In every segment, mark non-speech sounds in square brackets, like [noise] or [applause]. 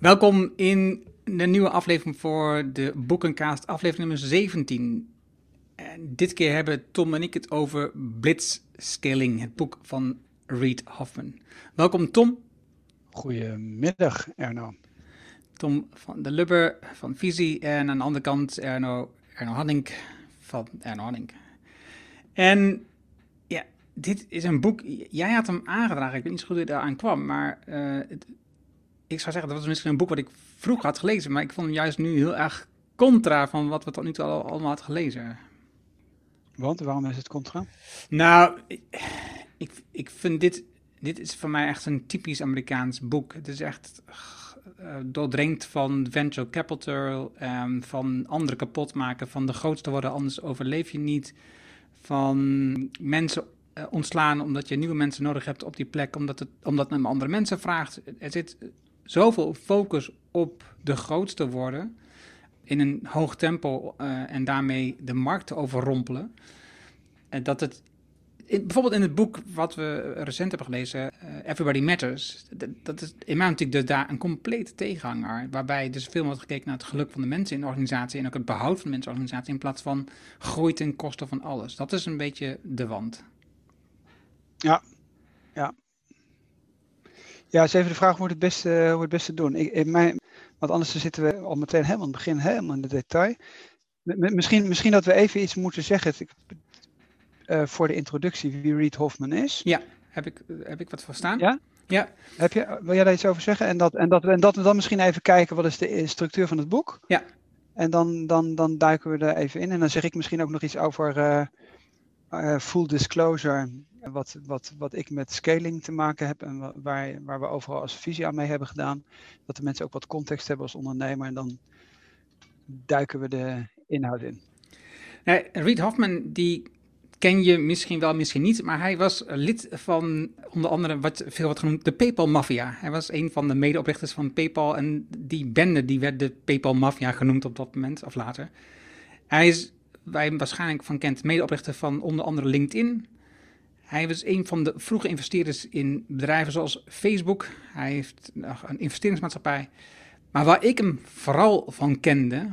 Welkom in de nieuwe aflevering voor de Boekenkaast, aflevering nummer 17. En dit keer hebben Tom en ik het over Blitzscaling, het boek van Reid Hoffman. Welkom Tom. Goedemiddag Erno. Tom van de Lubber van Visie en aan de andere kant Erno, Erno Hadding van Erno Hadding. En ja, dit is een boek, jij had hem aangedragen, ik weet niet zo goed hoe je eraan kwam, maar uh, het, ik zou zeggen, dat was misschien een boek wat ik vroeger had gelezen, maar ik vond hem juist nu heel erg contra van wat we tot nu toe allemaal hadden gelezen. Want, waarom is het contra? Nou, ik, ik vind dit, dit is voor mij echt een typisch Amerikaans boek. Het is echt uh, doordrenkt van venture capital, um, van anderen kapot maken, van de grootste worden, anders overleef je niet. Van mensen uh, ontslaan omdat je nieuwe mensen nodig hebt op die plek, omdat het omdat het andere mensen vraagt. Er zit zoveel focus op de grootste worden in een hoog tempo uh, en daarmee de markt overrompelen. En dat het, in, bijvoorbeeld in het boek wat we recent hebben gelezen, uh, Everybody Matters, dat, is in mijn natuurlijk dus daar een complete tegenhanger, waarbij dus veel wordt gekeken naar het geluk van de mensen in de organisatie en ook het behoud van de mensen in de organisatie in plaats van groei ten koste van alles. Dat is een beetje de wand. Ja, ja, is even de vraag hoe we het beste, hoe we het beste doen. Ik, in mijn, want anders zitten we al meteen helemaal in het begin, helemaal in de detail. Misschien, misschien dat we even iets moeten zeggen uh, voor de introductie, wie Reed Hoffman is. Ja, heb ik, heb ik wat verstaan? Ja? Ja. Heb je, wil jij daar iets over zeggen? En dat, en, dat, en dat we dan misschien even kijken, wat is de structuur van het boek? Ja. En dan, dan, dan duiken we er even in. En dan zeg ik misschien ook nog iets over uh, uh, full disclosure wat, wat, wat ik met scaling te maken heb en waar, waar we overal als visie aan mee hebben gedaan. Dat de mensen ook wat context hebben als ondernemer en dan duiken we de inhoud in. Ja, Reed Hoffman, die ken je misschien wel, misschien niet, maar hij was lid van onder andere wat veel wordt genoemd de PayPal Mafia. Hij was een van de medeoprichters van PayPal en die bende die werd de PayPal Mafia genoemd op dat moment of later. Hij is, waar je hem waarschijnlijk van kent, medeoprichter van onder andere LinkedIn, hij was een van de vroege investeerders in bedrijven zoals Facebook. Hij heeft een investeringsmaatschappij. Maar waar ik hem vooral van kende,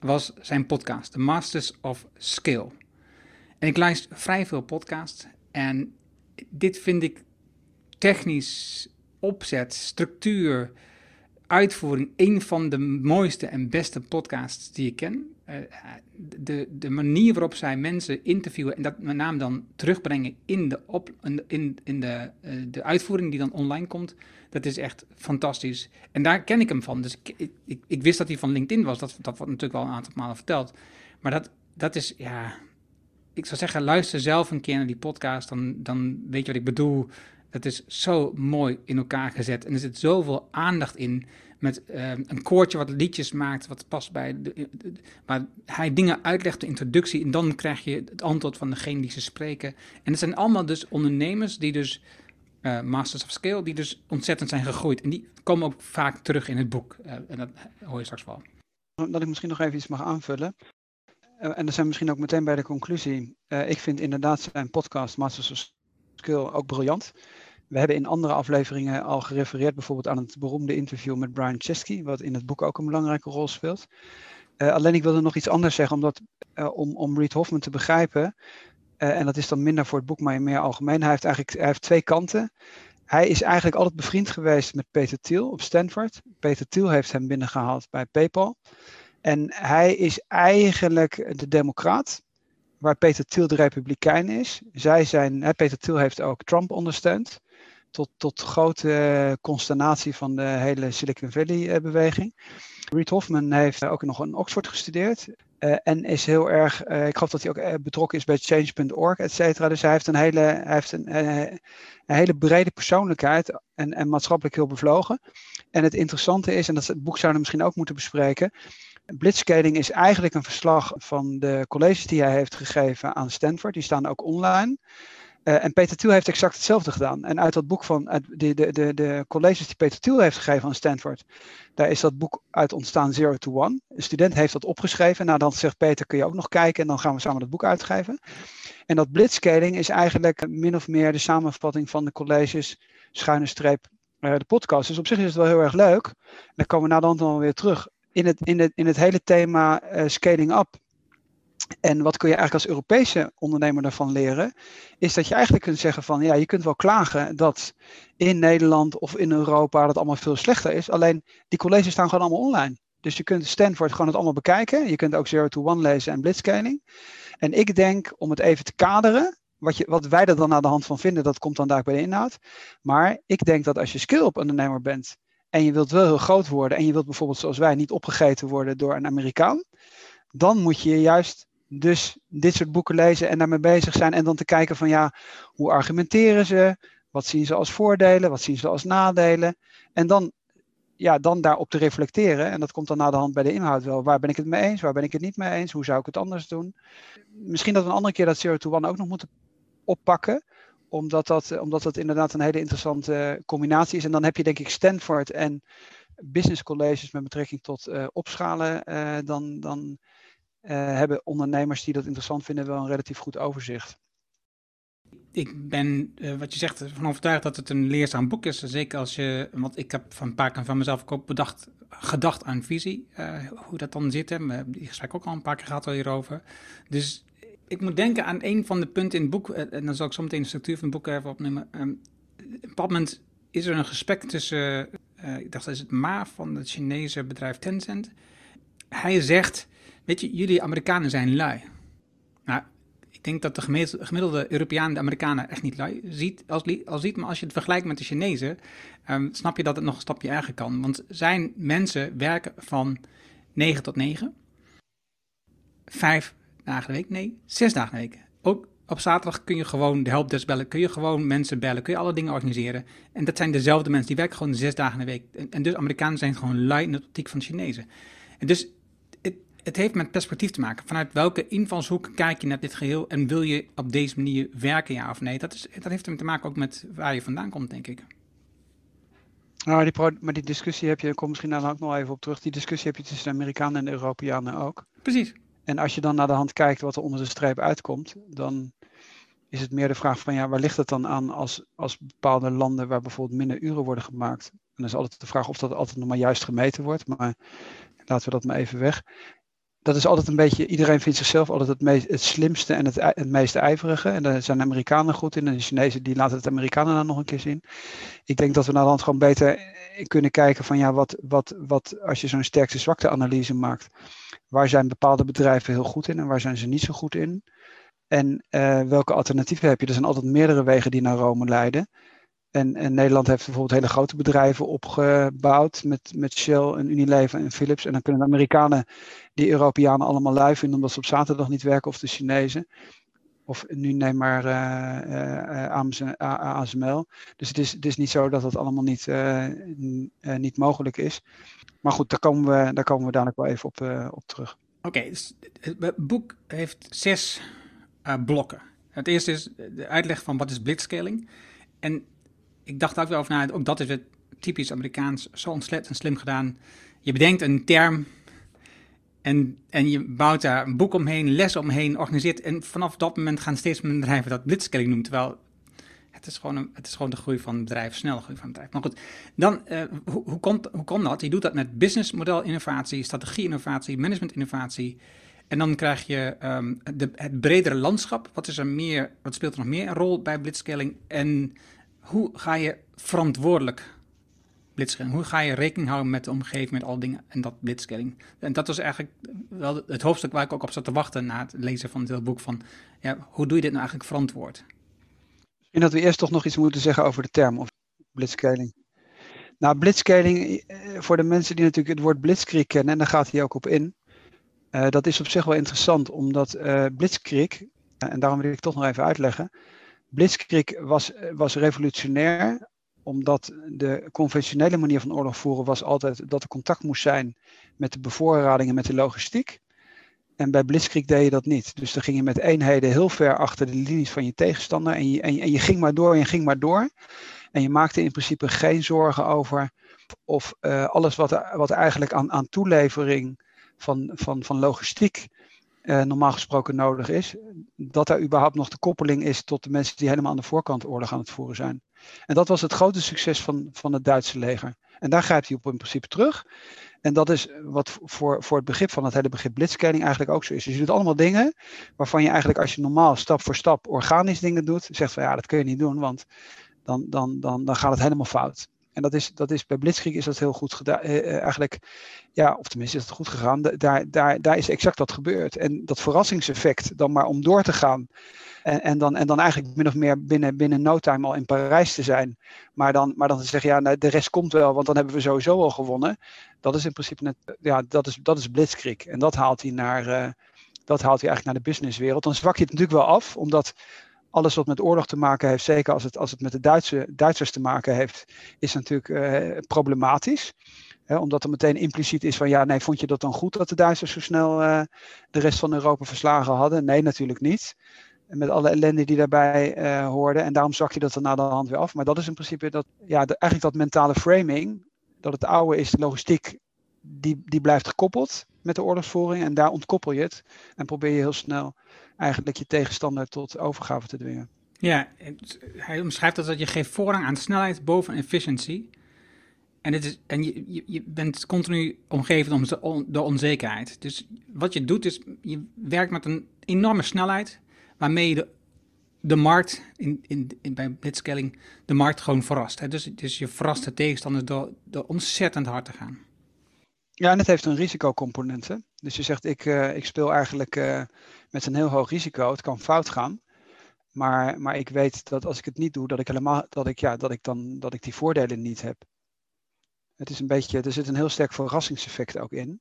was zijn podcast, The Masters of Skill. En ik luister vrij veel podcasts. En dit vind ik technisch, opzet, structuur, uitvoering, een van de mooiste en beste podcasts die ik ken. Uh, de, de manier waarop zij mensen interviewen en dat met name dan terugbrengen in de, op, in, in de, uh, de uitvoering die dan online komt, dat is echt fantastisch. En daar ken ik hem van. Dus ik, ik, ik wist dat hij van LinkedIn was, dat, dat wordt natuurlijk al een aantal malen verteld. Maar dat, dat is, ja, ik zou zeggen, luister zelf een keer naar die podcast, dan, dan weet je wat ik bedoel. Het is zo mooi in elkaar gezet en er zit zoveel aandacht in met uh, een koortje wat liedjes maakt, wat past bij, de, waar hij dingen uitlegt, de introductie, en dan krijg je het antwoord van degene die ze spreken. En het zijn allemaal dus ondernemers die dus, uh, Masters of Scale, die dus ontzettend zijn gegroeid. En die komen ook vaak terug in het boek, uh, en dat hoor je straks wel. Dat ik misschien nog even iets mag aanvullen. en dan zijn we misschien ook meteen bij de conclusie. ik vind inderdaad zijn podcast Masters of Skill ook briljant. We hebben in andere afleveringen al gerefereerd bijvoorbeeld aan het beroemde interview met Brian Chesky, wat in het boek ook een belangrijke rol speelt. Uh, alleen ik wilde nog iets anders zeggen, omdat, uh, om, om Reed Hoffman te begrijpen, uh, en dat is dan minder voor het boek, maar meer algemeen. Hij heeft eigenlijk hij heeft twee kanten. Hij is eigenlijk altijd bevriend geweest met Peter Thiel op Stanford. Peter Thiel heeft hem binnengehaald bij PayPal. En hij is eigenlijk de democraat, waar Peter Thiel de republikein is. Zij zijn, hè, Peter Thiel heeft ook Trump ondersteund tot, tot grote consternatie van de hele Silicon Valley-beweging. Reid Hoffman heeft ook nog in Oxford gestudeerd. Uh, en is heel erg, uh, ik geloof dat hij ook betrokken is bij change.org, et cetera. Dus hij heeft een hele, hij heeft een, een hele brede persoonlijkheid en, en maatschappelijk heel bevlogen. En het interessante is, en dat het boek zouden we misschien ook moeten bespreken. Blitzscaling is eigenlijk een verslag van de colleges die hij heeft gegeven aan Stanford. Die staan ook online. Uh, en Peter Thiel heeft exact hetzelfde gedaan. En uit dat boek van uit de, de, de, de colleges die Peter Thiel heeft gegeven aan Stanford, daar is dat boek uit ontstaan Zero to One. Een student heeft dat opgeschreven. Nou, dan zegt Peter, kun je ook nog kijken en dan gaan we samen dat boek uitgeven. En dat blitzscaling is eigenlijk min of meer de samenvatting van de colleges, schuine streep, de podcast. Dus op zich is het wel heel erg leuk. En dan komen we na dan weer terug. In het, in het, in het hele thema scaling up en wat kun je eigenlijk als Europese ondernemer daarvan leren, is dat je eigenlijk kunt zeggen van ja, je kunt wel klagen dat in Nederland of in Europa dat allemaal veel slechter is. Alleen die colleges staan gewoon allemaal online. Dus je kunt Stanford gewoon het allemaal bekijken. Je kunt ook Zero to One lezen en blitzscaling. En ik denk, om het even te kaderen, wat, je, wat wij er dan aan de hand van vinden, dat komt dan daar bij de inhoud. Maar ik denk dat als je skill-up ondernemer bent en je wilt wel heel groot worden en je wilt bijvoorbeeld zoals wij niet opgegeten worden door een Amerikaan, dan moet je juist dus dit soort boeken lezen en daarmee bezig zijn. En dan te kijken van ja, hoe argumenteren ze? Wat zien ze als voordelen? Wat zien ze als nadelen? En dan, ja, dan daarop te reflecteren. En dat komt dan na de hand bij de inhoud wel. Waar ben ik het mee eens? Waar ben ik het niet mee eens? Hoe zou ik het anders doen? Misschien dat we een andere keer dat Zero to One ook nog moeten oppakken omdat dat, omdat dat inderdaad een hele interessante combinatie is. En dan heb je denk ik Stanford en business colleges met betrekking tot uh, opschalen. Uh, dan, dan eh, hebben ondernemers die dat interessant vinden wel een relatief goed overzicht. Ik ben, uh, wat je zegt, van overtuigd dat het een leerzaam boek is. Zeker als je, want ik heb van een paar keer van mezelf ook bedacht, gedacht aan visie. Uh, hoe dat dan zit. Hè. We hebben die gesprek ook al een paar keer gehad hierover. Dus ik moet denken aan een van de punten in het boek. En dan zal ik zo meteen de structuur van het boek even opnemen. Um, op moment is er een gesprek tussen, ik dacht dat is het Ma van het Chinese bedrijf Tencent. Hij zegt, Weet je, jullie Amerikanen zijn lui. Nou, ik denk dat de gemiddelde Europeaan de Amerikanen echt niet lui ziet, als, ziet. Maar als je het vergelijkt met de Chinezen, um, snap je dat het nog een stapje erger kan. Want zijn mensen werken van 9 tot 9. Vijf dagen de week? Nee, zes dagen de week. Ook op zaterdag kun je gewoon de helpdesk bellen, kun je gewoon mensen bellen, kun je alle dingen organiseren. En dat zijn dezelfde mensen, die werken gewoon zes dagen de week. En, en dus Amerikanen zijn gewoon lui in de optiek van Chinezen. En dus het heeft met perspectief te maken. Vanuit welke invalshoek kijk je naar dit geheel en wil je op deze manier werken, ja of nee? Dat, is, dat heeft te maken ook met waar je vandaan komt, denk ik. Nou, die maar die discussie heb je, ik kom misschien daar ook nog even op terug, die discussie heb je tussen de Amerikanen en de Europeanen ook. Precies. En als je dan naar de hand kijkt wat er onder de streep uitkomt, dan is het meer de vraag van ja, waar ligt het dan aan als, als bepaalde landen waar bijvoorbeeld minder uren worden gemaakt? En dan is altijd de vraag of dat altijd nog maar juist gemeten wordt, maar laten we dat maar even weg dat is altijd een beetje, iedereen vindt zichzelf altijd het, meest, het slimste en het, meest ijverige. En daar zijn Amerikanen goed in en de Chinezen die laten het Amerikanen dan nog een keer zien. Ik denk dat we naar de hand gewoon beter kunnen kijken van ja, wat, wat, wat als je zo'n sterkste zwakte analyse maakt. Waar zijn bepaalde bedrijven heel goed in en waar zijn ze niet zo goed in? En uh, welke alternatieven heb je? Er zijn altijd meerdere wegen die naar Rome leiden. En, en, Nederland heeft bijvoorbeeld hele grote bedrijven opgebouwd met, met Shell en Unilever en Philips. En dan kunnen de Amerikanen die Europeanen allemaal lui vinden omdat ze op zaterdag niet werken of de Chinezen. Of nu neem maar uh, uh, ASML. Dus het is, het is niet zo dat het allemaal niet, uh, niet mogelijk is. Maar goed, daar komen we, daar komen we dadelijk wel even op, op terug. Oké, dus het boek heeft zes blokken. Het eerste is de uitleg van wat is blitzscaling. En ik dacht ook wel over na, ook dat is het typisch Amerikaans, zo ontzettend slim gedaan. Je bedenkt een term en, en je bouwt daar een boek omheen, les omheen, organiseert. En vanaf dat moment gaan steeds meer bedrijven dat blitzscaling noemen. Terwijl het is, gewoon het is gewoon de groei van het bedrijf, snelle groei van het bedrijf. Maar goed, dan, uh, hoe, hoe, komt, hoe komt dat? Je doet dat met businessmodel innovatie, strategie innovatie, management innovatie. En dan krijg je um, de, het bredere landschap. Wat, is er meer, wat speelt er nog meer een rol bij blitzscaling? En hoe ga je verantwoordelijk blitzscaling? Hoe ga je rekening houden met de omgeving, met al dingen en dat blitzscaling? En dat was eigenlijk wel het hoofdstuk waar ik ook op zat te wachten na het lezen van dit boek. Van, ja, hoe doe je dit nou eigenlijk verantwoord? Misschien dat we eerst toch nog iets moeten zeggen over de term of blitzscaling. Nou, blitzscaling, eh, voor de mensen die natuurlijk het woord blitzkrieg kennen, en daar gaat hij ook op in. Uh, dat is op zich wel interessant, omdat uh, blitzkrieg, en daarom wil ik toch nog even uitleggen. Blitzkrieg was, was revolutionair, omdat de conventionele manier van oorlog voeren was altijd dat er contact moest zijn met de bevoorrading en met de logistiek. En bij Blitzkrieg deed je dat niet. Dus dan ging je met eenheden heel ver achter de linies van je tegenstander. En je, en je, ging maar door en je ging maar door. En je maakte in principe geen zorgen over of uh, alles wat, wat eigenlijk aan, aan toelevering van, van, van logistiek uh, normaal gesproken nodig is, dat er überhaupt nog de koppeling is tot de mensen die helemaal aan de voorkant oorlog aan het voeren zijn. En dat was het grote succes van, van het Duitse leger. En daar grijpt hij op in principe terug. En dat is wat voor, voor het begrip van het hele begrip blitzscaling eigenlijk ook zo is. Dus je doet allemaal dingen waarvan je eigenlijk als je normaal stap voor stap organisch dingen doet, zegt van ja, dat kun je niet doen, want dan, dan, dan, dan gaat het helemaal fout. En dat is, dat is bij Blitzkrieg is dat heel goed gedaan. Eh, eh, eigenlijk, ja, of tenminste is het goed gegaan. Daar, daar, daar is exact dat gebeurd. En dat verrassingseffect, dan maar om door te gaan. En, en, dan, en dan eigenlijk min of meer binnen, binnen no time al in Parijs te zijn. Maar dan, maar dan te zeggen, ja, nou, de rest komt wel, want dan hebben we sowieso al gewonnen. Dat is in principe net, ja, dat is, dat is Blitzkrieg. En dat haalt hij naar, uh, dat haalt hij eigenlijk naar de businesswereld. Dan zwak je het natuurlijk wel af, omdat alles wat met oorlog te maken heeft, zeker als het, als het met de Duitse, Duitsers te maken heeft, is natuurlijk uh, problematisch. omdat er meteen impliciet is van ja, nee, vond je dat dan goed dat de Duitsers zo snel uh, de rest van Europa verslagen hadden? Nee, natuurlijk niet. Met alle ellende die daarbij uh, hoorde. En daarom zag je dat er na de hand weer af. Maar dat is in principe dat, ja, eigenlijk dat mentale framing. Dat het oude is, de logistiek, die, die blijft gekoppeld met de oorlogsvoering. En daar ontkoppel je het. En probeer je heel snel eigenlijk je tegenstander tot overgave te dwingen. Ja, hij omschrijft dat, dat je geeft voorrang aan snelheid boven efficiëntie. En, het is, en je, je, bent continu omgeven door onzekerheid. Dus wat je doet is, je werkt met een enorme snelheid, waarmee je de, de markt, in, in, in, bij blitzscaling, de markt gewoon verrast. Hè? Dus, dus je verrast de tegenstanders door, door ontzettend hard te gaan. Ja, en het heeft een risicocomponent. Hè? Dus je zegt, ik, uh, ik speel eigenlijk uh, met een heel hoog risico. Het kan fout gaan. Maar, maar ik weet dat als ik het niet doe, dat ik helemaal dat ik, ja, dat ik dan dat ik die voordelen niet heb. Het is een beetje, er zit een heel sterk verrassingseffect ook in.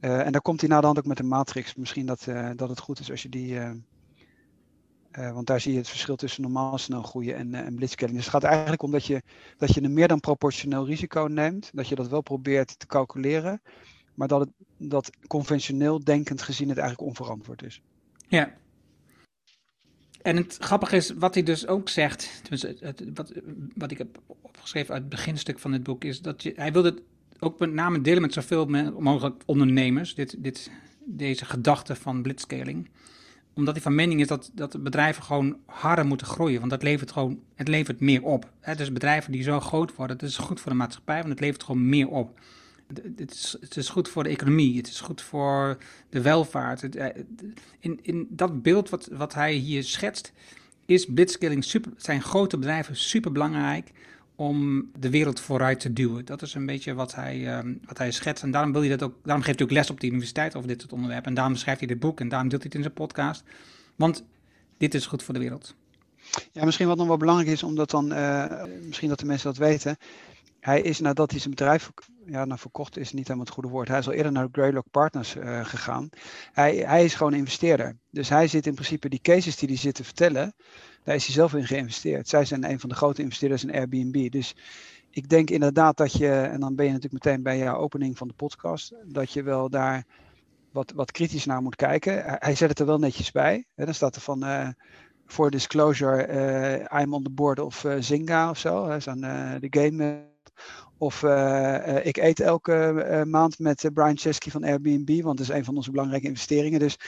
Uh, en daar komt hij na de hand ook met een matrix. Misschien dat, dat het goed is als je die, want daar zie je het verschil tussen normaal snel groeien en, en. Dus het gaat eigenlijk om dat je, dat je een meer dan proportioneel risico neemt. Dat je dat wel probeert te calculeren. Maar dat, het, dat conventioneel denkend gezien het eigenlijk onverantwoord is. Ja. En het grappige is, wat hij dus ook zegt, het, wat, wat ik heb opgeschreven uit het beginstuk van dit boek, is dat je, hij wilde het ook met name delen met zoveel mogelijk ondernemers, dit, dit, deze gedachte van blitzscaling omdat hij van mening is dat, dat bedrijven gewoon harder moeten groeien. Want dat levert gewoon, het levert meer op. Hè? Dus bedrijven die zo groot worden, dat is goed voor de maatschappij, want het levert gewoon meer op. Het is, het is goed voor de economie, het is goed voor de welvaart. Eh, in, in dat beeld wat, wat hij hier schetst, is blitzscaling super, zijn grote bedrijven super belangrijk om de wereld vooruit te duwen. Dat is een beetje wat hij, um, wat hij schetst. En daarom, wil hij dat ook, daarom geeft hij ook les op de universiteit over dit soort onderwerpen. En daarom schrijft hij dit boek en daarom deelt hij het in zijn podcast. Want dit is goed voor de wereld. Ja, misschien wat nog wel belangrijk is, omdat dan, uh, misschien dat de mensen dat weten. Hij is nadat hij zijn bedrijf ja, nou, verkocht is niet helemaal het goede woord. Hij is al eerder naar Greylock Partners uh, gegaan. Hij, hij is gewoon investeerder. Dus hij zit in principe die cases die hij zit te vertellen. Daar is hij zelf in geïnvesteerd. Zij zijn een van de grote investeerders in Airbnb. Dus ik denk inderdaad dat je, en dan ben je natuurlijk meteen bij jouw opening van de podcast, dat je wel daar wat, wat kritisch naar moet kijken. Hij zet het er wel netjes bij. Hè, dan staat er van, uh, for disclosure, uh, I'm on the board of Zynga of zo. Zo'n de game. Of ik eet elke maand met Brian Chesky van Airbnb, want dat is een van onze belangrijke investeringen. Dus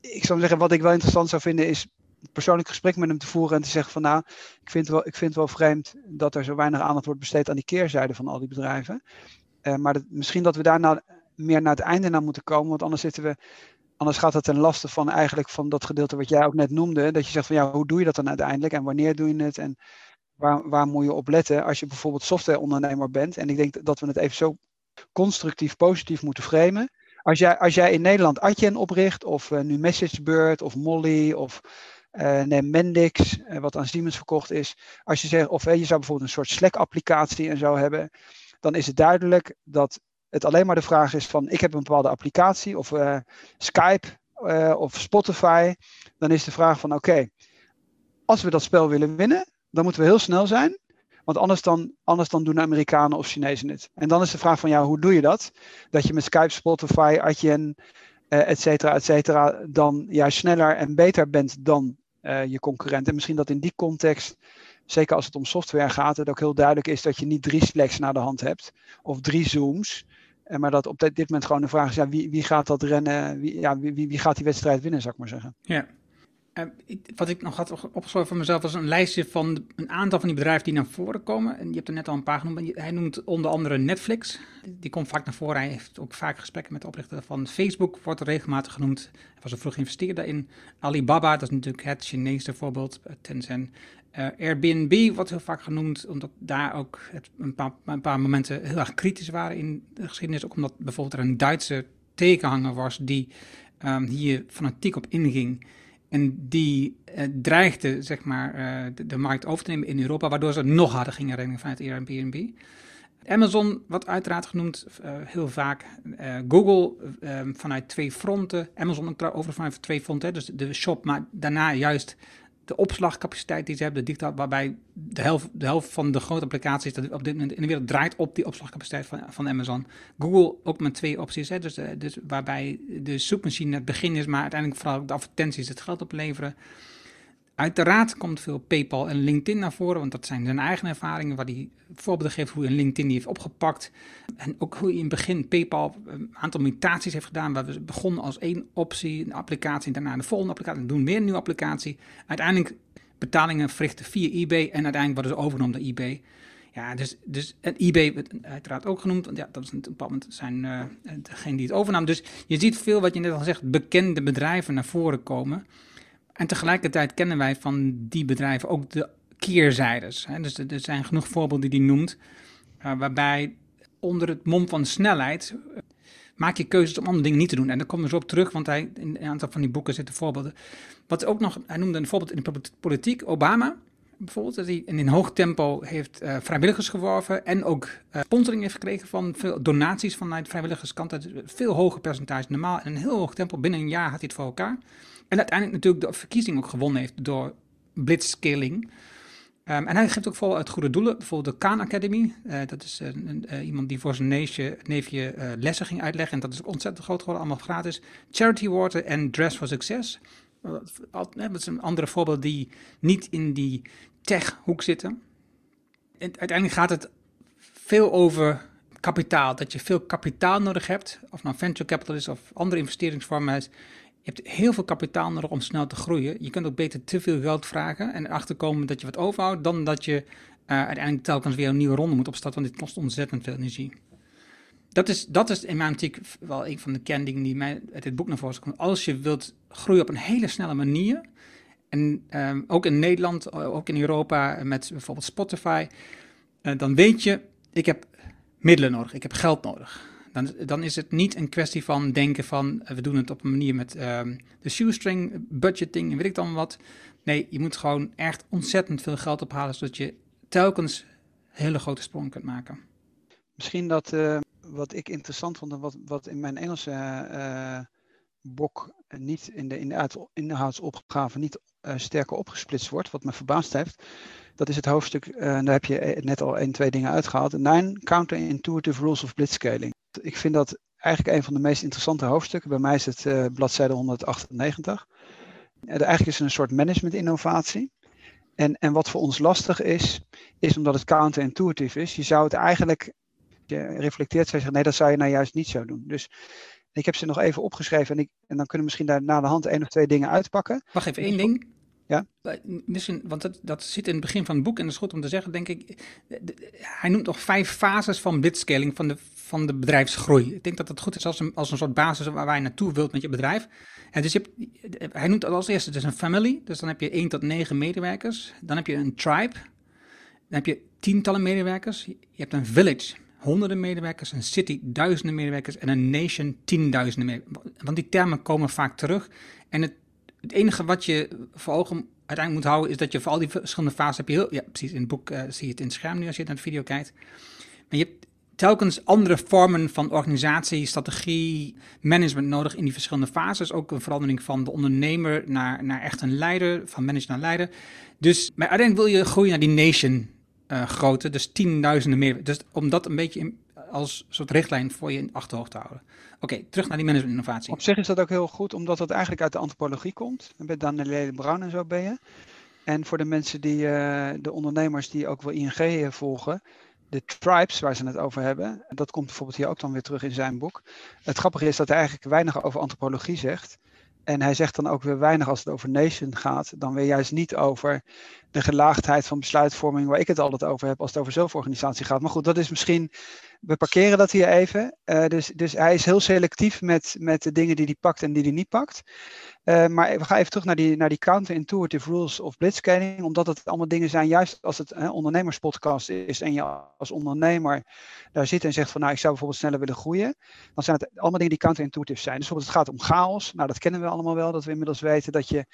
ik zou zeggen, wat ik wel interessant zou vinden is persoonlijk gesprek met hem te voeren en te zeggen van nou, ik vind, wel, ik vind het wel vreemd dat er zo weinig aandacht wordt besteed aan die keerzijde van al die bedrijven. Maar dat, misschien dat we daar nou meer naar het einde naar moeten komen, want anders zitten we, anders gaat het ten laste van eigenlijk van dat gedeelte wat jij ook net noemde, dat je zegt van ja, hoe doe je dat dan uiteindelijk en wanneer doe je het en waar, waar moet je op letten als je bijvoorbeeld softwareondernemer bent. En ik denk dat we het even zo constructief, positief moeten framen. Als jij, als jij in Nederland Adyen opricht, of uh, nu MessageBird, of Molly, of uh, neem Mendix, uh, wat aan Siemens verkocht is. Als je zegt, of je zou bijvoorbeeld een soort Slack-applicatie en zo hebben, dan is het duidelijk dat het alleen maar de vraag is van, ik heb een bepaalde applicatie, of Skype, of Spotify. Dan is de vraag van, oké, als we dat spel willen winnen, dan moeten we heel snel zijn. Want anders dan, anders dan doen de Amerikanen of Chinezen het. En dan is de vraag van, ja, hoe doe je dat? Dat je met Skype, Spotify, Adyen, uh, et cetera, et cetera, dan juist sneller en beter bent dan uh, je concurrent. En misschien dat in die context, zeker als het om software gaat, het ook heel duidelijk is dat je niet drie Slacks naar de hand hebt of drie Zooms. En maar dat op dit, dit moment gewoon de vraag is, ja, wie, wie gaat dat rennen, wie, ja, wie, wie gaat die wedstrijd winnen, zou ik maar zeggen. Ja. Uh, wat ik nog had opgeschreven voor mezelf was een lijstje van een aantal van die bedrijven die naar voren komen. En je hebt er net al een paar genoemd. Hij noemt onder andere Netflix. Die komt vaak naar voren. Hij heeft ook vaak gesprekken met de oprichter van Facebook, wordt regelmatig genoemd. Hij was een vroeg investeerder in. Alibaba, dat is natuurlijk het Chinese voorbeeld, eh, Tencent. Uh, Airbnb wordt heel vaak genoemd, omdat daar ook het, een, paar, een, paar, momenten heel erg kritisch waren in de geschiedenis. Ook omdat bijvoorbeeld er een Duitse tegenhanger was die um, hier fanatiek op inging. En die uh, dreigde zeg maar, uh, de, markt over te nemen in Europa, waardoor ze nog harder gingen rennen vanuit Airbnb. Amazon wordt uiteraard genoemd uh, heel vaak. Google vanuit twee fronten. Amazon over vanuit twee fronten, dus de shop, maar daarna juist de opslagcapaciteit die ze hebben, de waarbij de helft, de helft van de grote applicaties dat op dit moment in de wereld draait op die opslagcapaciteit van, van Amazon. Google ook met twee opties, hè, dus, dus waarbij de zoekmachine het begin is, maar uiteindelijk vooral de advertenties het geld opleveren. Uiteraard komt veel PayPal en LinkedIn naar voren, want dat zijn zijn eigen ervaringen, waar hij voorbeelden geeft hoe een LinkedIn die heeft opgepakt. En ook hoe hij in het begin PayPal een aantal mutaties heeft gedaan, waar we begonnen als één optie, een applicatie, en daarna de volgende applicatie, en doen weer een nieuwe applicatie. Uiteindelijk betalingen verrichten via eBay en uiteindelijk worden ze overgenomen door eBay. Ja, dus, dus en eBay werd uiteraard ook genoemd, want ja, dat is een bepaald moment zijn uh, degene die het overnam. Dus je ziet veel, wat je net al zegt, bekende bedrijven naar voren komen. En tegelijkertijd kennen wij van die bedrijven ook de keerzijdes. Hè? Dus er zijn genoeg voorbeelden die hij noemt, uh, waarbij onder het mom van snelheid uh, maak je keuzes om andere dingen niet te doen. En daar we zo op terug, want hij, in een aantal van die boeken zitten voorbeelden. Wat ook nog, hij noemde een voorbeeld in de politiek, Obama bijvoorbeeld, dat hij in hoog tempo heeft uh, vrijwilligers geworven en ook sponsoring heeft gekregen van veel donaties vanuit vrijwilligerskant. Veel hoger percentage normaal en een heel hoog tempo. Binnen een jaar had hij het voor elkaar. En uiteindelijk natuurlijk de verkiezing ook gewonnen heeft door blitzscaling. Um, en hij geeft ook vol uit goede doelen. Bijvoorbeeld de Khan Academy. Uh, dat is uh, iemand die voor zijn neefje, neefje uh, lessen ging uitleggen. En dat is ontzettend groot geworden, allemaal gratis. Charity Water en Dress for Success. Dat zijn andere voorbeelden die niet in die tech-hoek zitten. En uiteindelijk gaat het veel over kapitaal. Dat je veel kapitaal nodig hebt. Of nou venture capital is of andere investeringsvormen. Je hebt heel veel kapitaal nodig om snel te groeien. Je kunt ook beter te veel geld vragen en erachter komen dat je wat overhoudt, dan dat je uh, uiteindelijk telkens weer een nieuwe ronde moet opstarten, want dit kost ontzettend veel energie. Dat is, dat is in mijn optiek wel een van de kendingen die mij uit dit boek naar voren komt. Als je wilt groeien op een hele snelle manier, en um, ook in Nederland, ook in Europa, met bijvoorbeeld Spotify, uh, dan weet je, ik heb middelen nodig, ik heb geld nodig. Dan, dan is het niet een kwestie van denken van we doen het op een manier met um, de shoestring, budgeting en weet ik dan wat. Nee, je moet gewoon echt ontzettend veel geld ophalen zodat je telkens hele grote sprongen kunt maken. Misschien dat uh, wat ik interessant vond en wat, wat in mijn Engelse uh, bok niet in de, in de inhoudsopgave niet sterker opgesplitst wordt, wat me verbaasd heeft. Dat is het hoofdstuk, daar heb je net al één, twee dingen uitgehaald. Nine Counterintuitive Rules of Blitzscaling. Ik vind dat eigenlijk een van de meest interessante hoofdstukken. Bij mij is het uh, bladzijde 198. Uh, eigenlijk is het een soort management-innovatie. En, en wat voor ons lastig is, is omdat het counterintuitive is. Je zou het eigenlijk, je reflecteert, je zeggen, nee, dat zou je nou juist niet zo doen. Dus ik heb ze nog even opgeschreven en, ik, en dan kunnen we misschien daar na de hand één of twee dingen uitpakken. Wacht even, één ding. Ja? Misschien, want dat, dat zit in het begin van het boek en dat is goed om te zeggen, denk ik. Hij noemt nog vijf fases van blitzscaling van de, van de bedrijfsgroei. Ik denk dat het goed is als een, als een soort basis waar je naartoe wilt met je bedrijf. En dus je hij noemt dat als eerste dus een family. Dus dan heb je 1 tot 9 medewerkers. Dan heb je een tribe. Dan heb je tientallen medewerkers. Je hebt een village, honderden medewerkers. Een city, duizenden medewerkers. En een nation, tienduizenden medewerkers. Want die termen komen vaak terug. En het het enige wat je voor ogen uiteindelijk moet houden, is dat je voor al die verschillende fases heb je heel, ja precies, in het boek uh, zie je het in het scherm nu als je naar de video kijkt. Maar je hebt telkens andere vormen van organisatie, strategie, management nodig in die verschillende fases. Ook een verandering van de ondernemer naar, naar echt een leider, van manager naar leider. Dus maar uiteindelijk wil je groeien naar die nation uh, grootte, dus tienduizenden meer. Dus om dat een beetje als soort richtlijn voor je in achterhoofd te houden. Oké, terug naar die management innovatie. Op zich is dat ook heel goed, omdat dat eigenlijk uit de antropologie komt. Met Danielle Brown en zo ben je. En voor de mensen die, uh, de ondernemers die ook wel ING volgen, de tribes waar ze het over hebben. Dat komt bijvoorbeeld hier ook dan weer terug in zijn boek. Het grappige is dat hij eigenlijk weinig over antropologie zegt. En hij zegt dan ook weer weinig als het over nation gaat, dan weer juist niet over de gelaagdheid van besluitvorming, waar ik het altijd over heb als het over zelforganisatie gaat. Maar goed, dat is misschien, we parkeren dat hier even. Uh, dus, dus hij is heel selectief met, met de dingen die hij pakt en die hij niet pakt. Uh, maar we gaan even terug naar die, naar die counterintuitive rules of blitzscaling, omdat het allemaal dingen zijn, juist als het een ondernemerspodcast is en je als ondernemer daar zit en zegt van nou ik zou bijvoorbeeld sneller willen groeien, dan zijn het allemaal dingen die counterintuitive zijn. Dus bijvoorbeeld het gaat om chaos, nou dat kennen we allemaal wel, dat we inmiddels weten dat je,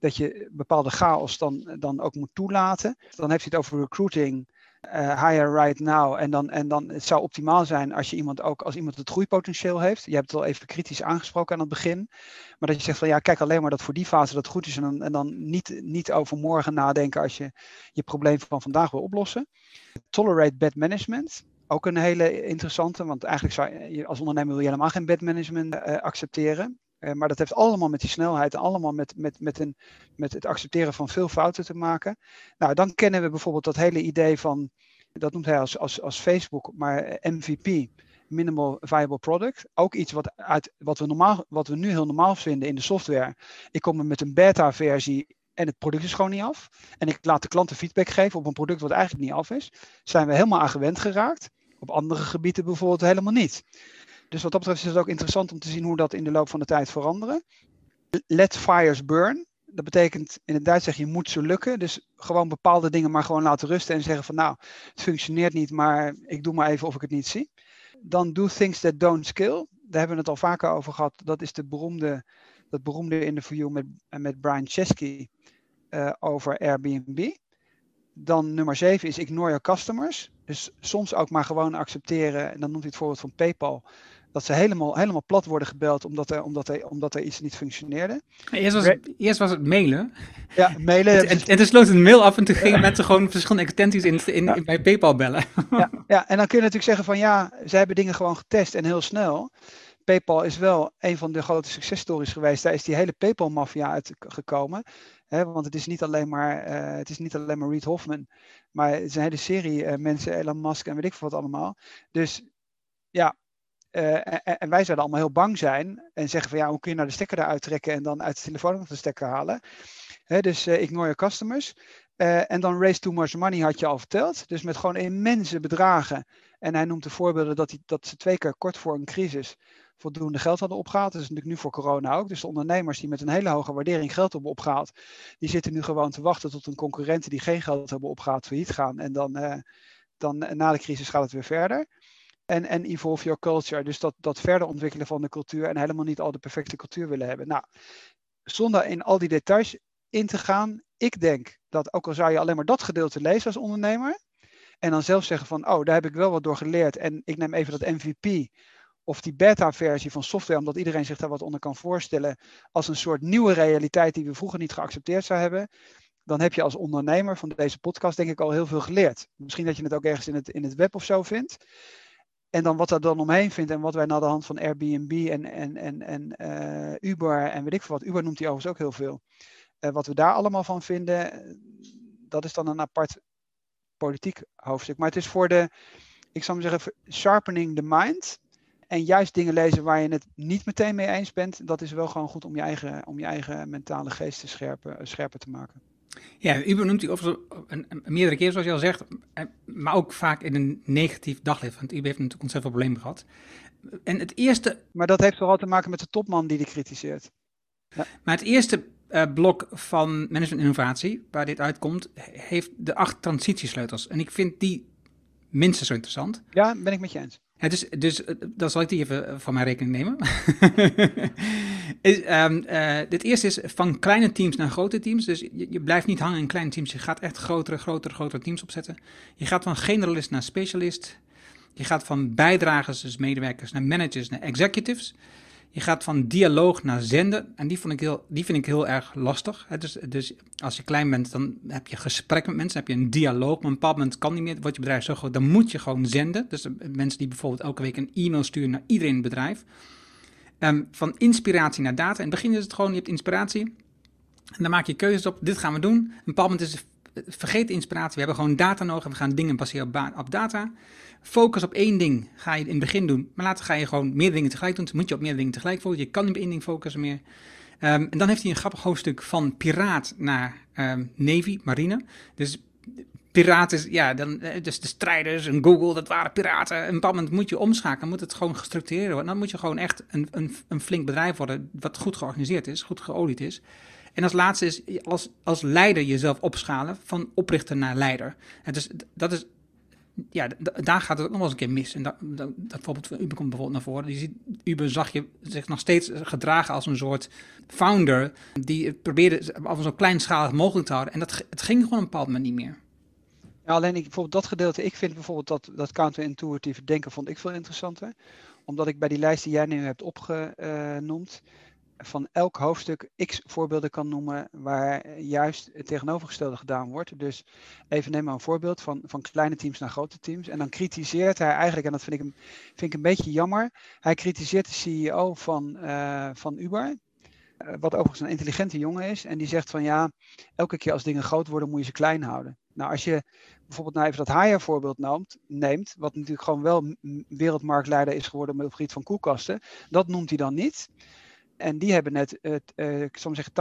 dat je bepaalde chaos dan, dan ook moet toelaten. Dan heeft hij het over recruiting, uh, hire right now. En dan, en dan het zou optimaal zijn als je iemand ook als iemand het groeipotentieel heeft. Je hebt het al even kritisch aangesproken aan het begin. Maar dat je zegt van ja, kijk alleen maar dat voor die fase dat goed is. En dan, en dan niet, niet over morgen nadenken als je je probleem van vandaag wil oplossen. Tolerate bad management. Ook een hele interessante, want eigenlijk zou je als ondernemer wil je helemaal geen bad management uh, accepteren. Uh, maar dat heeft allemaal met die snelheid, allemaal met, met, met, een, met het accepteren van veel fouten te maken. Nou, dan kennen we bijvoorbeeld dat hele idee van, dat noemt hij als, als, als Facebook, maar MVP, Minimal Viable Product. Ook iets wat, uit, wat, we normaal, wat we nu heel normaal vinden in de software. Ik kom er met een beta-versie en het product is gewoon niet af. En ik laat de klanten feedback geven op een product wat eigenlijk niet af is. Zijn we helemaal aan gewend geraakt. Op andere gebieden bijvoorbeeld helemaal niet. Dus wat dat betreft is het ook interessant om te zien hoe dat in de loop van de tijd veranderen. Let fires burn. Dat betekent in het Duits zeg je moet zo lukken. Dus gewoon bepaalde dingen maar gewoon laten rusten en zeggen van nou, het functioneert niet, maar ik doe maar even of ik het niet zie. Dan do things that don't skill. Daar hebben we het al vaker over gehad. Dat is de beroemde, dat beroemde interview met, met Brian Chesky uh, over Airbnb. Dan nummer 7 is ignore your customers. Dus soms ook maar gewoon accepteren. En dan noemt hij het voorbeeld van PayPal dat ze helemaal, helemaal plat worden gebeld omdat er, omdat, er, omdat er iets niet functioneerde. Eerst was, het, eerst was het mailen. Ja, mailen. En, en, toen sloot een mail af en toen gingen mensen gewoon verschillende extensies in, in, in, bij PayPal bellen. Ja, ja, en dan kun je natuurlijk zeggen van ja, ze hebben dingen gewoon getest en heel snel. PayPal is wel een van de grote successtories geweest. Daar is die hele PayPal-maffia uitgekomen. Hè, want het is niet alleen maar, uh, het is niet alleen maar Reid Hoffman, maar het is een hele serie uh, mensen, Elon Musk en weet ik veel wat allemaal. Dus ja, uh, en, wij zouden allemaal heel bang zijn en zeggen van ja, hoe kun je nou de stekker eruit trekken en dan uit de telefoon nog de stekker halen. Hè, dus uh, ignore your customers. Uh, en dan raise too much money had je al verteld. Dus met gewoon immense bedragen. En hij noemt de voorbeelden dat, dat ze twee keer kort voor een crisis voldoende geld hadden opgehaald. Dat is natuurlijk nu voor corona ook. Dus de ondernemers die met een hele hoge waardering geld hebben opgehaald, die zitten nu gewoon te wachten tot een concurrenten die geen geld hebben opgehaald failliet gaan. En dan, dan na de crisis gaat het weer verder en, en evolve your culture. Dus dat, dat verder ontwikkelen van de cultuur en helemaal niet al de perfecte cultuur willen hebben. Nou, zonder in al die details in te gaan, ik denk dat ook al zou je alleen maar dat gedeelte lezen als ondernemer, en dan zelf zeggen van, oh, daar heb ik wel wat door geleerd en ik neem even dat MVP of die beta-versie van software, omdat iedereen zich daar wat onder kan voorstellen, als een soort nieuwe realiteit die we vroeger niet geaccepteerd zou hebben, dan heb je als ondernemer van deze podcast denk ik al heel veel geleerd. Misschien dat je het ook ergens in het, in het web of zo vindt. En dan wat er dan omheen vindt en wat wij naar de hand van Airbnb en, en, en, en uh, Uber en weet ik veel wat, Uber noemt hij overigens ook heel veel. Uh, wat we daar allemaal van vinden, dat is dan een apart politiek hoofdstuk. Maar het is voor de, ik zou maar zeggen, sharpening the mind. En juist dingen lezen waar je het niet meteen mee eens bent, dat is wel gewoon goed om je eigen, om je eigen mentale geest te scherpen, scherper te maken. Ja, Uber noemt hij over een, een, meerdere keer, zoals je al zegt, maar ook vaak in een negatief daglicht. Want Uber heeft natuurlijk ontzettend veel problemen gehad. En het eerste... Maar dat heeft vooral te maken met de topman die die kritiseert. Ja. Maar het eerste uh, blok van management innovatie, waar dit uitkomt, heeft de acht transitiesleutels. En ik vind die minstens zo interessant. Ja, ben ik met je eens. Dus, dus eh, dan zal ik die even eh, van mijn rekening nemen. [laughs] is, um, uh, het eerste is van kleine teams naar grote teams. Dus je, je, blijft niet hangen in kleine teams. Je gaat echt grotere, grotere, grotere teams opzetten. Je gaat van generalist naar specialist. Je gaat van bijdragers, dus medewerkers, naar managers, naar executives. Je gaat van dialoog naar zenden. En die, vond ik heel, die vind ik heel erg lastig. Dus, dus als je klein bent, dan heb je gesprek met mensen. Heb je een dialoog. Maar op een bepaald moment kan niet meer. Wordt je bedrijf zo groot. Dan moet je gewoon zenden. Dus mensen die bijvoorbeeld elke week een e-mail sturen naar iedereen in het bedrijf. Um, van inspiratie naar data. In het begin is het gewoon, je hebt inspiratie. En dan maak je keuzes op. Dit gaan we doen. Op een bepaald moment is vergeet de inspiratie. We hebben gewoon data nodig we gaan dingen baseren op, data. Focus op één ding ga je in het begin doen, maar later ga je gewoon meer dingen tegelijk doen. Dan moet je op meer dingen tegelijk focussen. Je kan niet op één ding focussen meer. Ehm, en dan heeft hij een grappig hoofdstuk van piraat naar um, Navy, marine. Dus piraten, ja, dan, eh, dus de strijders en Google, dat waren piraten. En moment moet je omschakelen, moet het gewoon gestructureerd worden. Dan moet je gewoon echt een, een, een flink bedrijf worden, wat goed georganiseerd is, goed geolied is. En als laatste is als, als leider jezelf opschalen van oprichter naar leider. En dus dat is, ja, daar gaat het ook nog wel eens een keer mis. En dat, dat, voorbeeld van Uber komt bijvoorbeeld naar voren. Je ziet, Uber zag je zich nog steeds gedragen als een soort founder die probeerde af zo kleinschalig mogelijk te houden. En dat, het ging gewoon een bepaald moment niet meer. Ja, alleen ik, bijvoorbeeld dat gedeelte, ik vind bijvoorbeeld dat, dat counterintuïtieve denken vond ik veel interessanter. Omdat ik bij die lijst die jij nu hebt opgenoemd, van elk hoofdstuk x voorbeelden kan noemen waar juist het tegenovergestelde gedaan wordt. Dus even neem maar een voorbeeld van, van kleine teams naar grote teams. En dan kritiseert hij eigenlijk, en dat vind ik, vind ik een beetje jammer, hij kritiseert de CEO van, uh, van Uber. Uh, wat overigens een intelligente jongen is. En die zegt van ja, elke keer als dingen groot worden moet je ze klein houden. Nou, als je bijvoorbeeld nou even dat Haier voorbeeld neemt, neemt, wat natuurlijk gewoon wel wereldmarktleider is geworden op het gebied van koelkasten, dat noemt hij dan niet. En die hebben net, uh, ik zal zeggen,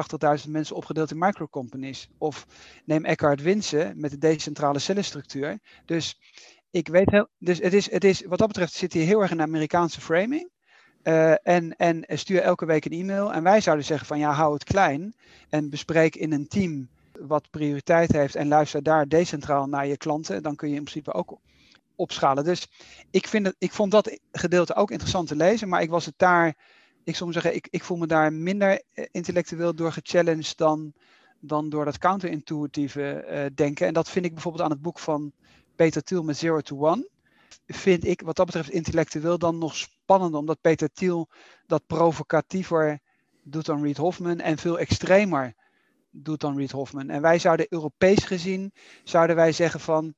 80.000 mensen opgedeeld in microcompanies. Of neem Eckhart Winsen met de decentrale cellenstructuur. Dus ik weet heel, dus het is, het is, wat dat betreft zit hij heel erg in de Amerikaanse framing. Uh, en, en stuur elke week een e-mail. En wij zouden zeggen van ja, hou het klein. En bespreek in een team wat prioriteit heeft. En luister daar decentraal naar je klanten. Dan kun je in principe ook opschalen. Dus ik, vind het, ik vond dat gedeelte ook interessant te lezen. Maar ik was het daar ik zou zeggen, ik, ik voel me daar minder eh, intellectueel door gechallenged dan, dan door dat counterintuïtieve uh, denken. En dat vind ik bijvoorbeeld aan het boek van Peter Thiel met Zero to One. Vind ik wat dat betreft intellectueel dan nog spannender, omdat Peter Thiel dat provocatiever doet dan Reed Hoffman en veel extremer doet dan Reed Hoffman. En wij zouden Europees gezien, zouden wij zeggen van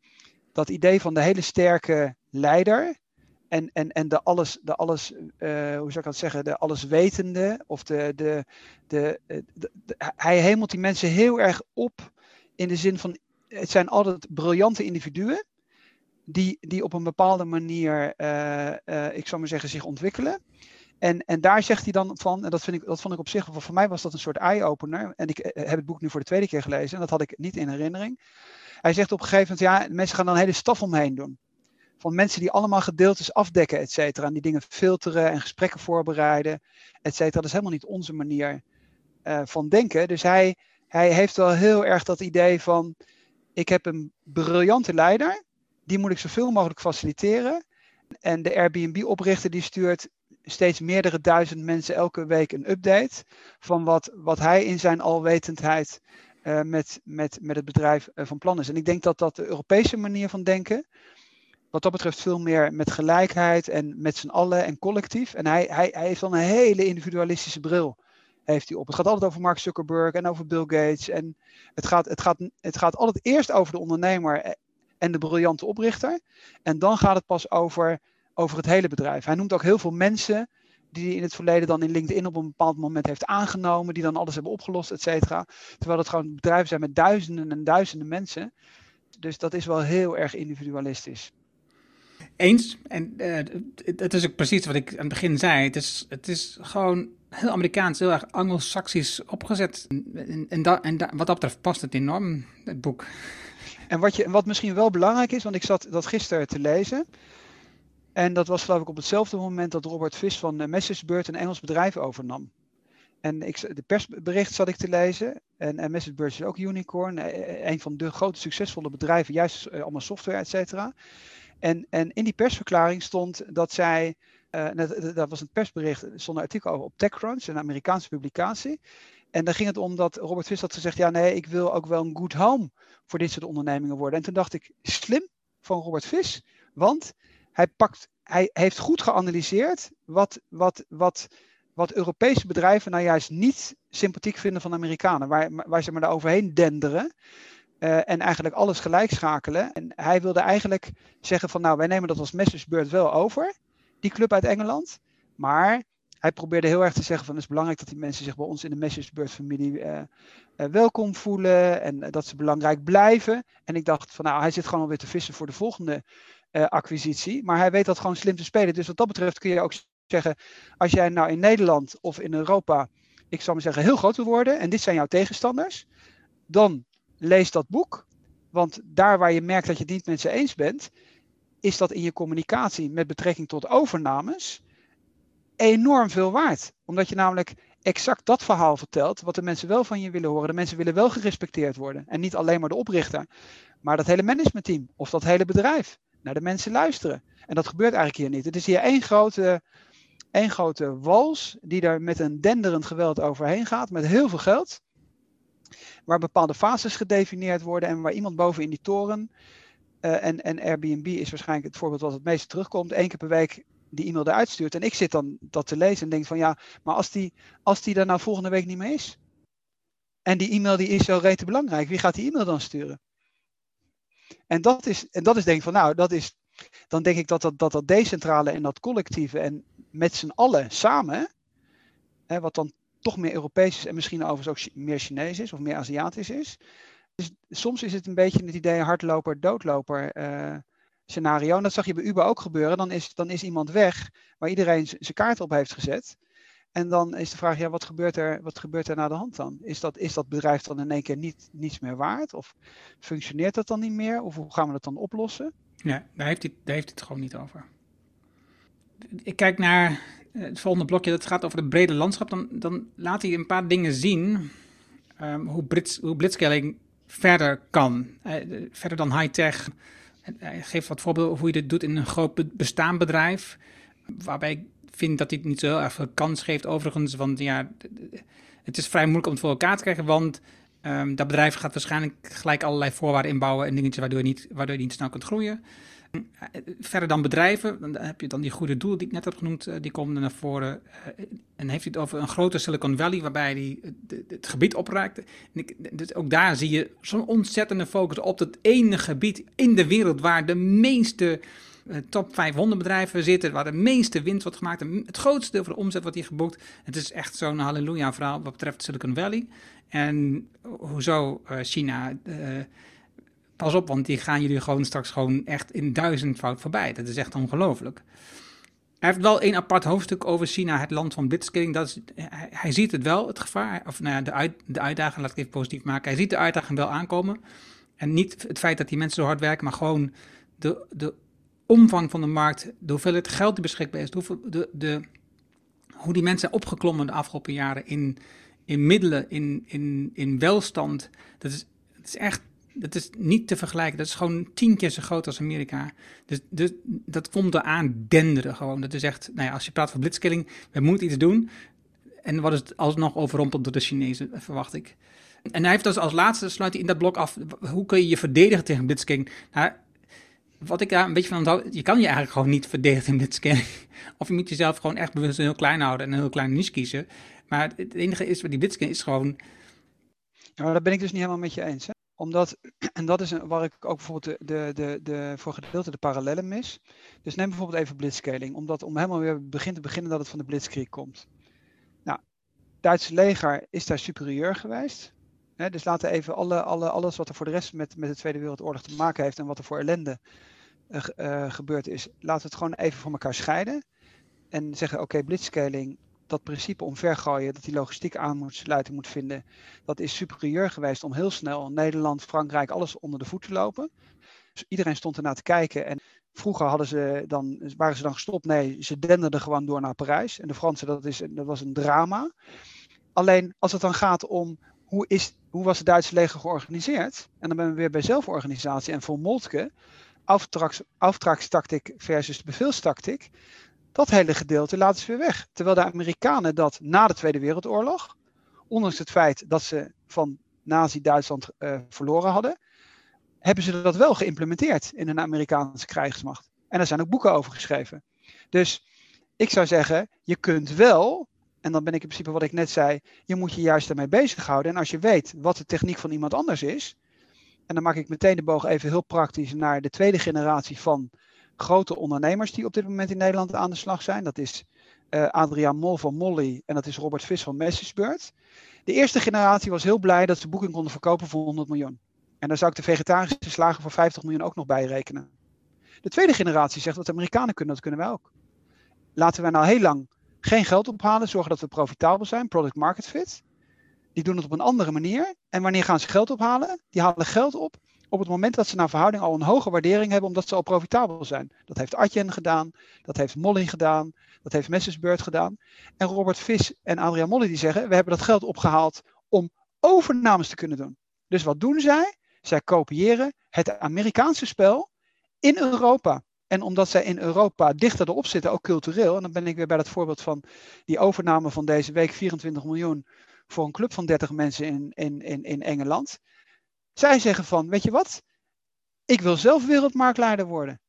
dat idee van de hele sterke leider, en, en, en de alles, de alles uh, hoe zou ik dat zeggen, de alleswetende, of de, de, de, de, hij hemelt die mensen heel erg op in de zin van, het zijn altijd briljante individuen, die, die op een bepaalde manier, uh, ik zou maar zeggen, zich ontwikkelen. En, en daar zegt hij dan van, en dat, vind ik, dat vond ik op zich, voor mij was dat een soort eye-opener. En ik heb het boek nu voor de tweede keer gelezen en dat had ik niet in herinnering. Hij zegt op een gegeven moment, ja, mensen gaan dan een hele staf omheen doen van mensen die allemaal gedeeltes afdekken, et cetera. En die dingen filteren en gesprekken voorbereiden, et cetera. Dat is helemaal niet onze manier uh, van denken. Dus hij, hij heeft wel heel erg dat idee van, ik heb een briljante leider, die moet ik zoveel mogelijk faciliteren. En de Airbnb-oprichter die stuurt steeds meerdere duizend mensen elke week een update van wat, wat hij in zijn alwetendheid uh, met, met, met het bedrijf uh, van plan is. En ik denk dat dat de Europese manier van denken, wat dat betreft veel meer met gelijkheid en met z'n allen en collectief. En hij, hij, hij heeft dan een hele individualistische bril heeft hij op. Het gaat altijd over Mark Zuckerberg en over Bill Gates. En het gaat, het gaat, het gaat altijd eerst over de ondernemer en de briljante oprichter. En dan gaat het pas over, over het hele bedrijf. Hij noemt ook heel veel mensen die hij in het verleden dan in LinkedIn op een bepaald moment heeft aangenomen, die dan alles hebben opgelost, et cetera. Terwijl het gewoon bedrijven zijn met duizenden en duizenden mensen. Dus dat is wel heel erg individualistisch. Eens. En uh, het is ook precies wat ik aan het begin zei. Het is, het is gewoon heel Amerikaans, heel erg Anglo-Saxisch opgezet. En, en, en wat dat betreft past het enorm, het boek. En wat, je, wat misschien wel belangrijk is, want ik zat dat gisteren te lezen. En dat was geloof ik op hetzelfde moment dat Robert Vis van Messagebird een Engels bedrijf overnam. En ik, de persbericht zat ik te lezen. En, en is ook unicorn. Een van de grote succesvolle bedrijven, juist allemaal software, et cetera. En, en in die persverklaring stond dat zij, uh, dat, was een persbericht, er stond een artikel over op TechCrunch, een Amerikaanse publicatie. En daar ging het om dat Robert Vis had gezegd, ja nee, ik wil ook wel een good home voor dit soort ondernemingen worden. En toen dacht ik, slim van Robert Vis, want hij, pakt, hij heeft goed geanalyseerd wat, wat, wat, wat Europese bedrijven nou juist niet sympathiek vinden van Amerikanen, waar, waar ze maar daar overheen denderen. Uh, en eigenlijk alles gelijk schakelen. En hij wilde eigenlijk zeggen van nou, wij nemen dat als Messersbeurt wel over, die club uit Engeland. Maar hij probeerde heel erg te zeggen van het is belangrijk dat die mensen zich bij ons in de Messagebird familie uh, welkom voelen en dat ze belangrijk blijven. En ik dacht van nou, hij zit gewoon alweer te vissen voor de volgende acquisitie. Maar hij weet dat gewoon slim te spelen. Dus wat dat betreft kun je ook zeggen, als jij nou in Nederland of in Europa, ik zal maar zeggen, heel groot wil worden en dit zijn jouw tegenstanders, dan lees dat boek. Want daar waar je merkt dat je het niet met ze eens bent, is dat in je communicatie met betrekking tot overnames enorm veel waard. Omdat je namelijk exact dat verhaal vertelt, wat de mensen wel van je willen horen. De mensen willen wel gerespecteerd worden. En niet alleen maar de oprichter, maar dat hele managementteam of dat hele bedrijf. Naar de mensen luisteren. En dat gebeurt eigenlijk hier niet. Het is hier één grote, één grote wals die daar met een denderend geweld overheen gaat, met heel veel geld. Waar bepaalde fases gedefinieerd worden en waar iemand boven in die toren uh, en, en Airbnb is waarschijnlijk het voorbeeld wat het meeste terugkomt. Eén keer per week die e-mail eruit stuurt. En ik zit dan dat te lezen en denk van ja, maar als die, als die er nou volgende week niet meer is. En die e-mail die is zo rete belangrijk. Wie gaat die e-mail dan sturen? En dat is, en dat is denk ik van nou, dat is, dan denk ik dat dat, dat, dat decentrale en dat collectieve en met z'n allen samen, hè, wat dan toch meer Europees is en misschien overigens ook meer Chinees is of meer Aziatisch is, dus soms is het een beetje het idee hardloper, doodloper uh, scenario. En dat zag je bij Uber ook gebeuren. Dan is, dan is iemand weg waar iedereen zijn kaart op heeft gezet. En dan is de vraag, ja, wat gebeurt er, wat gebeurt er na de hand dan? Is dat, is dat bedrijf dan in één keer niet, niets meer waard? Of functioneert dat dan niet meer? Of hoe gaan we dat dan oplossen? Ja, daar heeft hij, daar heeft het gewoon niet over. Ik kijk naar het volgende blokje, dat gaat over het brede landschap. Dan, dan laat hij een paar dingen zien. Um, hoe, Brits, hoe blitzscaling verder kan. Uh, verder dan high-tech. Hij geeft wat voorbeelden hoe je dit doet in een groot bestaand bedrijf. Waarbij ik vind dat hij het niet zo heel erg veel kans geeft overigens. Want ja, het is vrij moeilijk om het voor elkaar te krijgen. Want um, dat bedrijf gaat waarschijnlijk gelijk allerlei voorwaarden inbouwen en dingetjes waardoor je niet, waardoor je niet snel kunt groeien. Verder dan bedrijven, dan heb je dan die goede doel die ik net heb genoemd, eh, die komen naar voren. Eh, en heeft hij het over een grote Silicon Valley waarbij hij het gebied opraakt. Dus ook daar zie je zo'n ontzettende focus op het ene gebied in de wereld waar de meeste eh, top 500 bedrijven zitten, waar de meeste winst wordt gemaakt. Het grootste deel van de omzet wordt hier geboekt. Het is echt zo'n halleluja verhaal wat betreft Silicon Valley. En hoezo China pas op, want die gaan jullie gewoon straks gewoon echt in duizendvoud voorbij. Dat is echt ongelooflijk. Hij heeft wel een apart hoofdstuk over China, het land van blitzkilling. Dat is, hij, ziet het wel, het gevaar, of nou de, uit, de uitdaging, laat ik even positief maken. Hij ziet de uitdaging wel aankomen. En niet het feit dat die mensen zo hard werken, maar gewoon de, de omvang van de markt, de hoeveelheid geld die beschikbaar is, de, de, de, hoe die mensen zijn opgeklommen de afgelopen jaren in, in middelen, in, in, in welstand. Dat is, dat is echt dat is niet te vergelijken. Dat is gewoon tien keer zo groot als Amerika. Dus, dus dat komt eraan denderen gewoon. Dat is echt, nou ja, als je praat van blitzkilling, we moeten iets doen. En wat is het alsnog overrompeld door de Chinezen, verwacht ik. En hij heeft dus als laatste, sluit hij in dat blok af, hoe kun je je verdedigen tegen blitzkilling? Nou, wat ik daar een beetje van onthoud, je kan je eigenlijk gewoon niet verdedigen in blitzkilling. [laughs] Of je moet jezelf gewoon echt bewust heel klein houden en een heel klein niche kiezen. Maar het enige is, die blitzkilling is gewoon... Nou, daar ben ik dus niet helemaal met je eens. Hè? Omdat, [clears throat] en dat is waar ik ook bijvoorbeeld de, de, de, de, voor gedeelte de parallellen mis. Dus neem bijvoorbeeld even blitzscaling. Omdat om helemaal weer begin te beginnen dat het van de blitzkrieg komt. Nou, het Duitse leger is daar superieur geweest. dus laten even alle, alle, alles wat er voor de rest met, met de Tweede Wereldoorlog te maken heeft en wat er voor ellende uh, uh, gebeurd is, laten we het gewoon even van elkaar scheiden. En zeggen, oké, okay, blitzscaling dat principe omvergooien, dat die logistiek aansluiting moet vinden, dat is superieur geweest om heel snel Nederland, Frankrijk, alles onder de voet te lopen. Dus iedereen stond ernaar te kijken en vroeger hadden ze dan, waren ze dan gestopt. Nee, ze denderden gewoon door naar Parijs. En de Fransen, dat, is, dat was een drama. Alleen als het dan gaat om hoe, is, hoe was het Duitse leger georganiseerd? En dan ben we weer bij zelforganisatie en voor Moltke. Auftragstactiek versus beveelstactiek dat hele gedeelte laten ze weer weg. Terwijl de Amerikanen dat na de Tweede Wereldoorlog, ondanks het feit dat ze van Nazi-Duitsland uh, verloren hadden, hebben ze dat wel geïmplementeerd in een Amerikaanse krijgsmacht. En er zijn ook boeken over geschreven. Dus ik zou zeggen, je kunt wel, en dan ben ik in principe wat ik net zei, je moet je juist daarmee bezighouden. En als je weet wat de techniek van iemand anders is, en dan maak ik meteen de boog even heel praktisch naar de tweede generatie van grote ondernemers die op dit moment in Nederland aan de slag zijn. Dat is uh, Adriaan Mol van Molly en dat is Robert Vis van Messisbeurt. De eerste generatie was heel blij dat ze boeking konden verkopen voor 100 miljoen. En daar zou ik de vegetarische slagen voor 50 miljoen ook nog bij rekenen. De tweede generatie zegt dat de Amerikanen kunnen, dat kunnen wij ook. Laten we nou heel lang geen geld ophalen, zorgen dat we profitabel zijn, product market fit. Die doen het op een andere manier. En wanneer gaan ze geld ophalen? Die halen geld op op het moment dat ze naar verhouding al een hoge waardering hebben, omdat ze al profitabel zijn. Dat heeft Adyen gedaan, dat heeft Molly gedaan, dat heeft Messersbeurt gedaan. En Robert Vis en Adriaan Molly die zeggen, we hebben dat geld opgehaald om overnames te kunnen doen. Dus wat doen zij? Zij kopiëren het Amerikaanse spel in Europa. En omdat zij in Europa dichter erop zitten, ook cultureel, en dan ben ik weer bij dat voorbeeld van die overname van deze week, 24 miljoen voor een club van 30 mensen in, in, in, in Engeland. Zij zeggen van, weet je wat, ik wil zelf wereldmarktleider worden.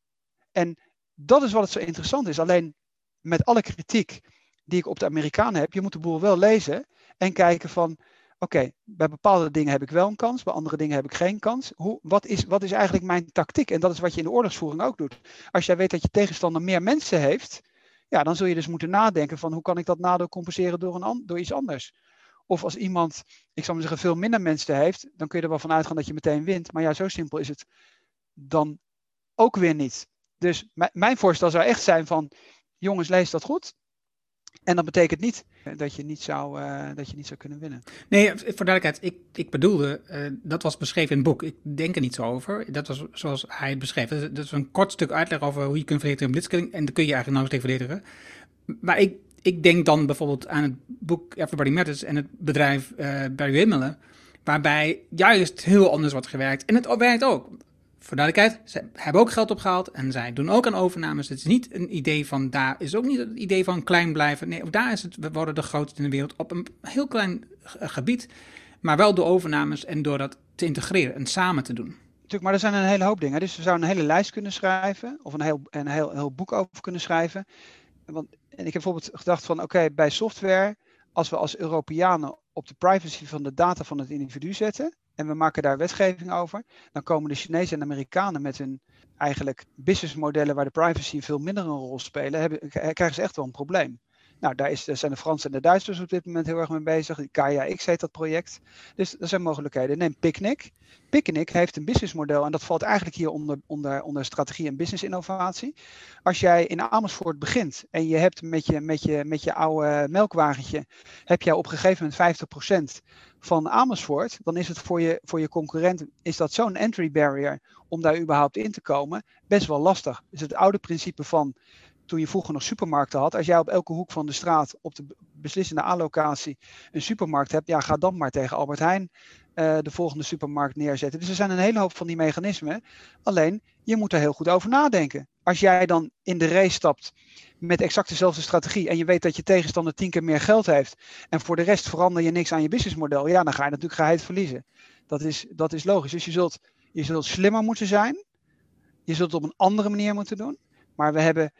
En dat is wat het zo interessant is. Alleen met alle kritiek die ik op de Amerikanen heb, je moet de boel wel lezen en kijken van, oké, bij bepaalde dingen heb ik wel een kans, bij andere dingen heb ik geen kans. Hoe, wat, is, wat is eigenlijk mijn tactiek? En dat is wat je in de oorlogsvoering ook doet. Als jij weet dat je tegenstander meer mensen heeft, ja, dan zul je dus moeten nadenken van hoe kan ik dat nadeel compenseren door, een, door iets anders. Of als iemand, ik zou maar zeggen, veel minder mensen heeft, dan kun je er wel van uitgaan dat je meteen wint. Maar ja, zo simpel is het dan ook weer niet. Dus mijn voorstel zou echt zijn van, jongens, lees dat goed. En dat betekent niet dat je niet zou, uh, dat je niet zou kunnen winnen. Nee, voor duidelijkheid, ik, ik bedoelde, dat was beschreven in het boek. Ik denk er niet zo over. Dat was zoals hij het beschreef. Dat is een kort stuk uitleg over hoe je kunt verdedigen in blitzkilling. En dan kun je eigenlijk nauwelijks tegen verdedigen. Maar ik, ik denk dan bijvoorbeeld aan het boek Everybody Matters en het bedrijf uh, Barry Wimmelen, waarbij juist heel anders wordt gewerkt. En het werkt ook. Voor duidelijkheid, ze hebben ook geld opgehaald en zij doen ook aan overnames. Het is niet een idee van daar, is ook niet het idee van klein blijven. Nee, ook daar is het, we worden de grootste in de wereld op een heel klein gebied, maar wel door overnames en door dat te integreren en samen te doen. Maar er zijn een hele hoop dingen. Dus we zouden een hele lijst kunnen schrijven, of een heel, een heel, heel boek over kunnen schrijven. Want en ik heb bijvoorbeeld gedacht van oké, bij software, als we als Europeanen op de privacy van de data van het individu zetten en we maken daar wetgeving over, dan komen de Chinezen en Amerikanen met hun eigenlijk businessmodellen waar de privacy veel minder een rol spelen, hebben, krijgen ze echt wel een probleem. Nou, daar, is, zijn de Fransen en de Duitsers op dit moment heel erg mee bezig. Kaya X heet dat project. Dus er zijn mogelijkheden. Neem Picnic. Picnic heeft een businessmodel en dat valt eigenlijk hier onder, onder, onder strategie en business innovatie. Als jij in Amersfoort begint en je hebt met je, met je, met je oude melkwagentje, heb jij op een gegeven moment 50% van Amersfoort, dan is het voor je, voor je concurrent, is dat zo'n entry barrier om daar überhaupt in te komen, best wel lastig. Dus het oude principe van toen je vroeger nog supermarkten had, als jij op elke hoek van de straat op de beslissende allocatie een supermarkt hebt, ja, ga dan maar tegen Albert Heijn uh, de volgende supermarkt neerzetten. Dus er zijn een hele hoop van die mechanismen. Alleen, je moet er heel goed over nadenken. Als jij dan in de race stapt met exact dezelfde strategie en je weet dat je tegenstander tien keer meer geld heeft en voor de rest verander je niks aan je businessmodel, ja, dan ga je natuurlijk geheid verliezen. Dat is, dat is logisch. Dus je zult, je zult slimmer moeten zijn. Je zult het op een andere manier moeten doen. Maar we hebben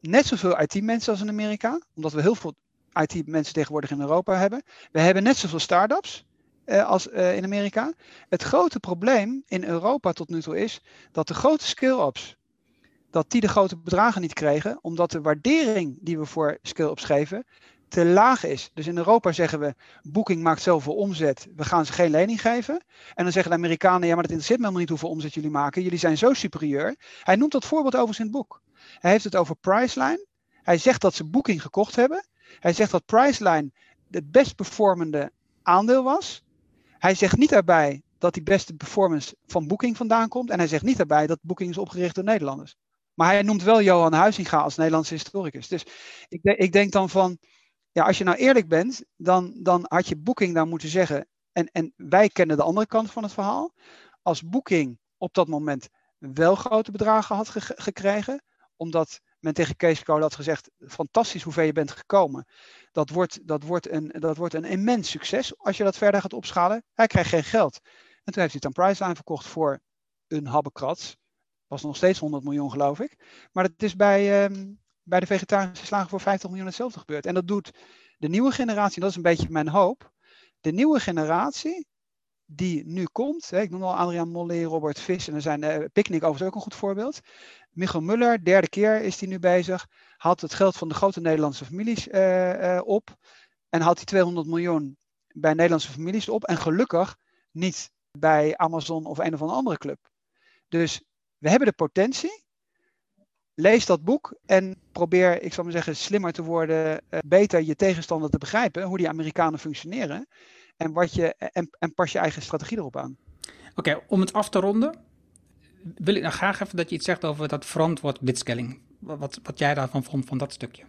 net zoveel IT-mensen als in Amerika, omdat we heel veel IT-mensen tegenwoordig in Europa hebben. We hebben net zoveel start-ups uh, als uh, in Amerika. Het grote probleem in Europa tot nu toe is dat de grote scale-ups, dat die de grote bedragen niet kregen, omdat de waardering die we voor scale-ups geven te laag is. Dus in Europa zeggen we, Booking maakt zoveel omzet, we gaan ze geen lening geven. En dan zeggen de Amerikanen, ja maar dat interesseert me helemaal niet hoeveel omzet jullie maken, jullie zijn zo superieur. Hij noemt dat voorbeeld overigens in het boek. Hij heeft het over Priceline. Hij zegt dat ze Booking gekocht hebben. Hij zegt dat Priceline het best performende aandeel was. Hij zegt niet daarbij dat die beste performance van Booking vandaan komt. En hij zegt niet daarbij dat Booking is opgericht door Nederlanders. Maar hij noemt wel Johan Huizinga als Nederlandse historicus. Dus ik, ik denk dan van, ja, als je nou eerlijk bent, dan, dan had je Booking daar moeten zeggen. En, en wij kennen de andere kant van het verhaal. Als Booking op dat moment wel grote bedragen had gekregen, omdat men tegen Kees had gezegd, fantastisch hoe ver je bent gekomen. Dat wordt, dat, wordt een, dat wordt een immens succes als je dat verder gaat opschalen. Hij krijgt geen geld. En toen heeft hij het aan Priceline verkocht voor een habbekrats. Was nog steeds 100 miljoen geloof ik. Maar dat is bij, uh, bij de vegetarische slagen voor 50 miljoen hetzelfde gebeurd. En dat doet de nieuwe generatie, dat is een beetje mijn hoop. De nieuwe generatie die nu komt. Hè, ik noem al Adriaan Molle, Robert Vis en er zijn uh, Picnic overigens ook een goed voorbeeld. Michael Muller, derde keer is hij nu bezig. haalt het geld van de grote Nederlandse families uh, op en haalt die 200 miljoen bij Nederlandse families op. En gelukkig niet bij Amazon of een of andere club. Dus we hebben de potentie. Lees dat boek en probeer, ik zal maar zeggen, slimmer te worden, beter je tegenstander te begrijpen, hoe die Amerikanen functioneren en, wat je, en, en pas je eigen strategie erop aan. Oké, om het af te ronden, wil ik nou graag even dat je iets zegt over dat verantwoord blitzscaling. Wat, wat jij daarvan vond, van dat stukje.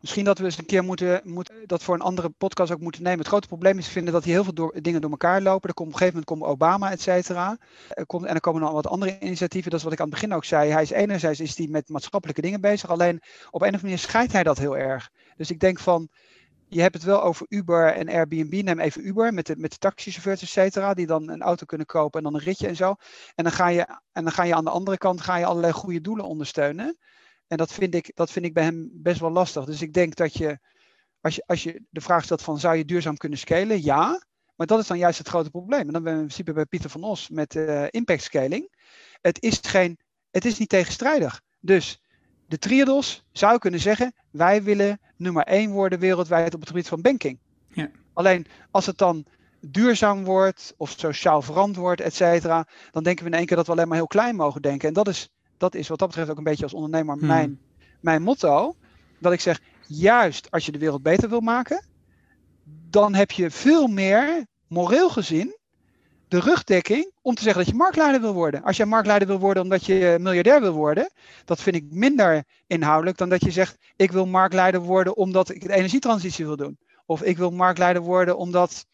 Misschien dat we eens een keer moeten, moeten, dat voor een andere podcast ook moeten nemen. Het grote probleem is vinden dat hier heel veel door, dingen door elkaar lopen. Er komt, op een gegeven moment komt Obama, et cetera. Er komt, en er komen nog wat andere initiatieven. Dat is wat ik aan het begin ook zei. Hij is enerzijds is hij met maatschappelijke dingen bezig. Alleen op een of andere manier scheidt hij dat heel erg. Dus ik denk van, je hebt het wel over Uber en Airbnb. Neem even Uber met de, met de taxichauffeurs, et cetera, die dan een auto kunnen kopen en dan een ritje en zo. En dan ga je, en dan ga je aan de andere kant ga je allerlei goede doelen ondersteunen. En dat vind ik, dat vind ik bij hem best wel lastig. Dus ik denk dat je, als je, als je de vraag stelt van zou je duurzaam kunnen scalen? Ja. Maar dat is dan juist het grote probleem. En dan ben we in principe bij Pieter van Os met uh, impact scaling. Het is, geen, het is niet tegenstrijdig. Dus de Triodos zou kunnen zeggen, wij willen nummer één worden wereldwijd op het gebied van banking. Ja. Alleen als het dan duurzaam wordt of sociaal verantwoord, et cetera, dan denken we in één keer dat we alleen maar heel klein mogen denken. En dat is, dat is wat dat betreft ook een beetje als ondernemer hmm. mijn, mijn motto. Dat ik zeg, juist als je de wereld beter wil maken, dan heb je veel meer, moreel gezien, de rugdekking om te zeggen dat je marktleider wil worden. Als jij marktleider wil worden omdat je miljardair wil worden, dat vind ik minder inhoudelijk dan dat je zegt: ik wil marktleider worden omdat ik de energietransitie wil doen. Of ik wil marktleider worden omdat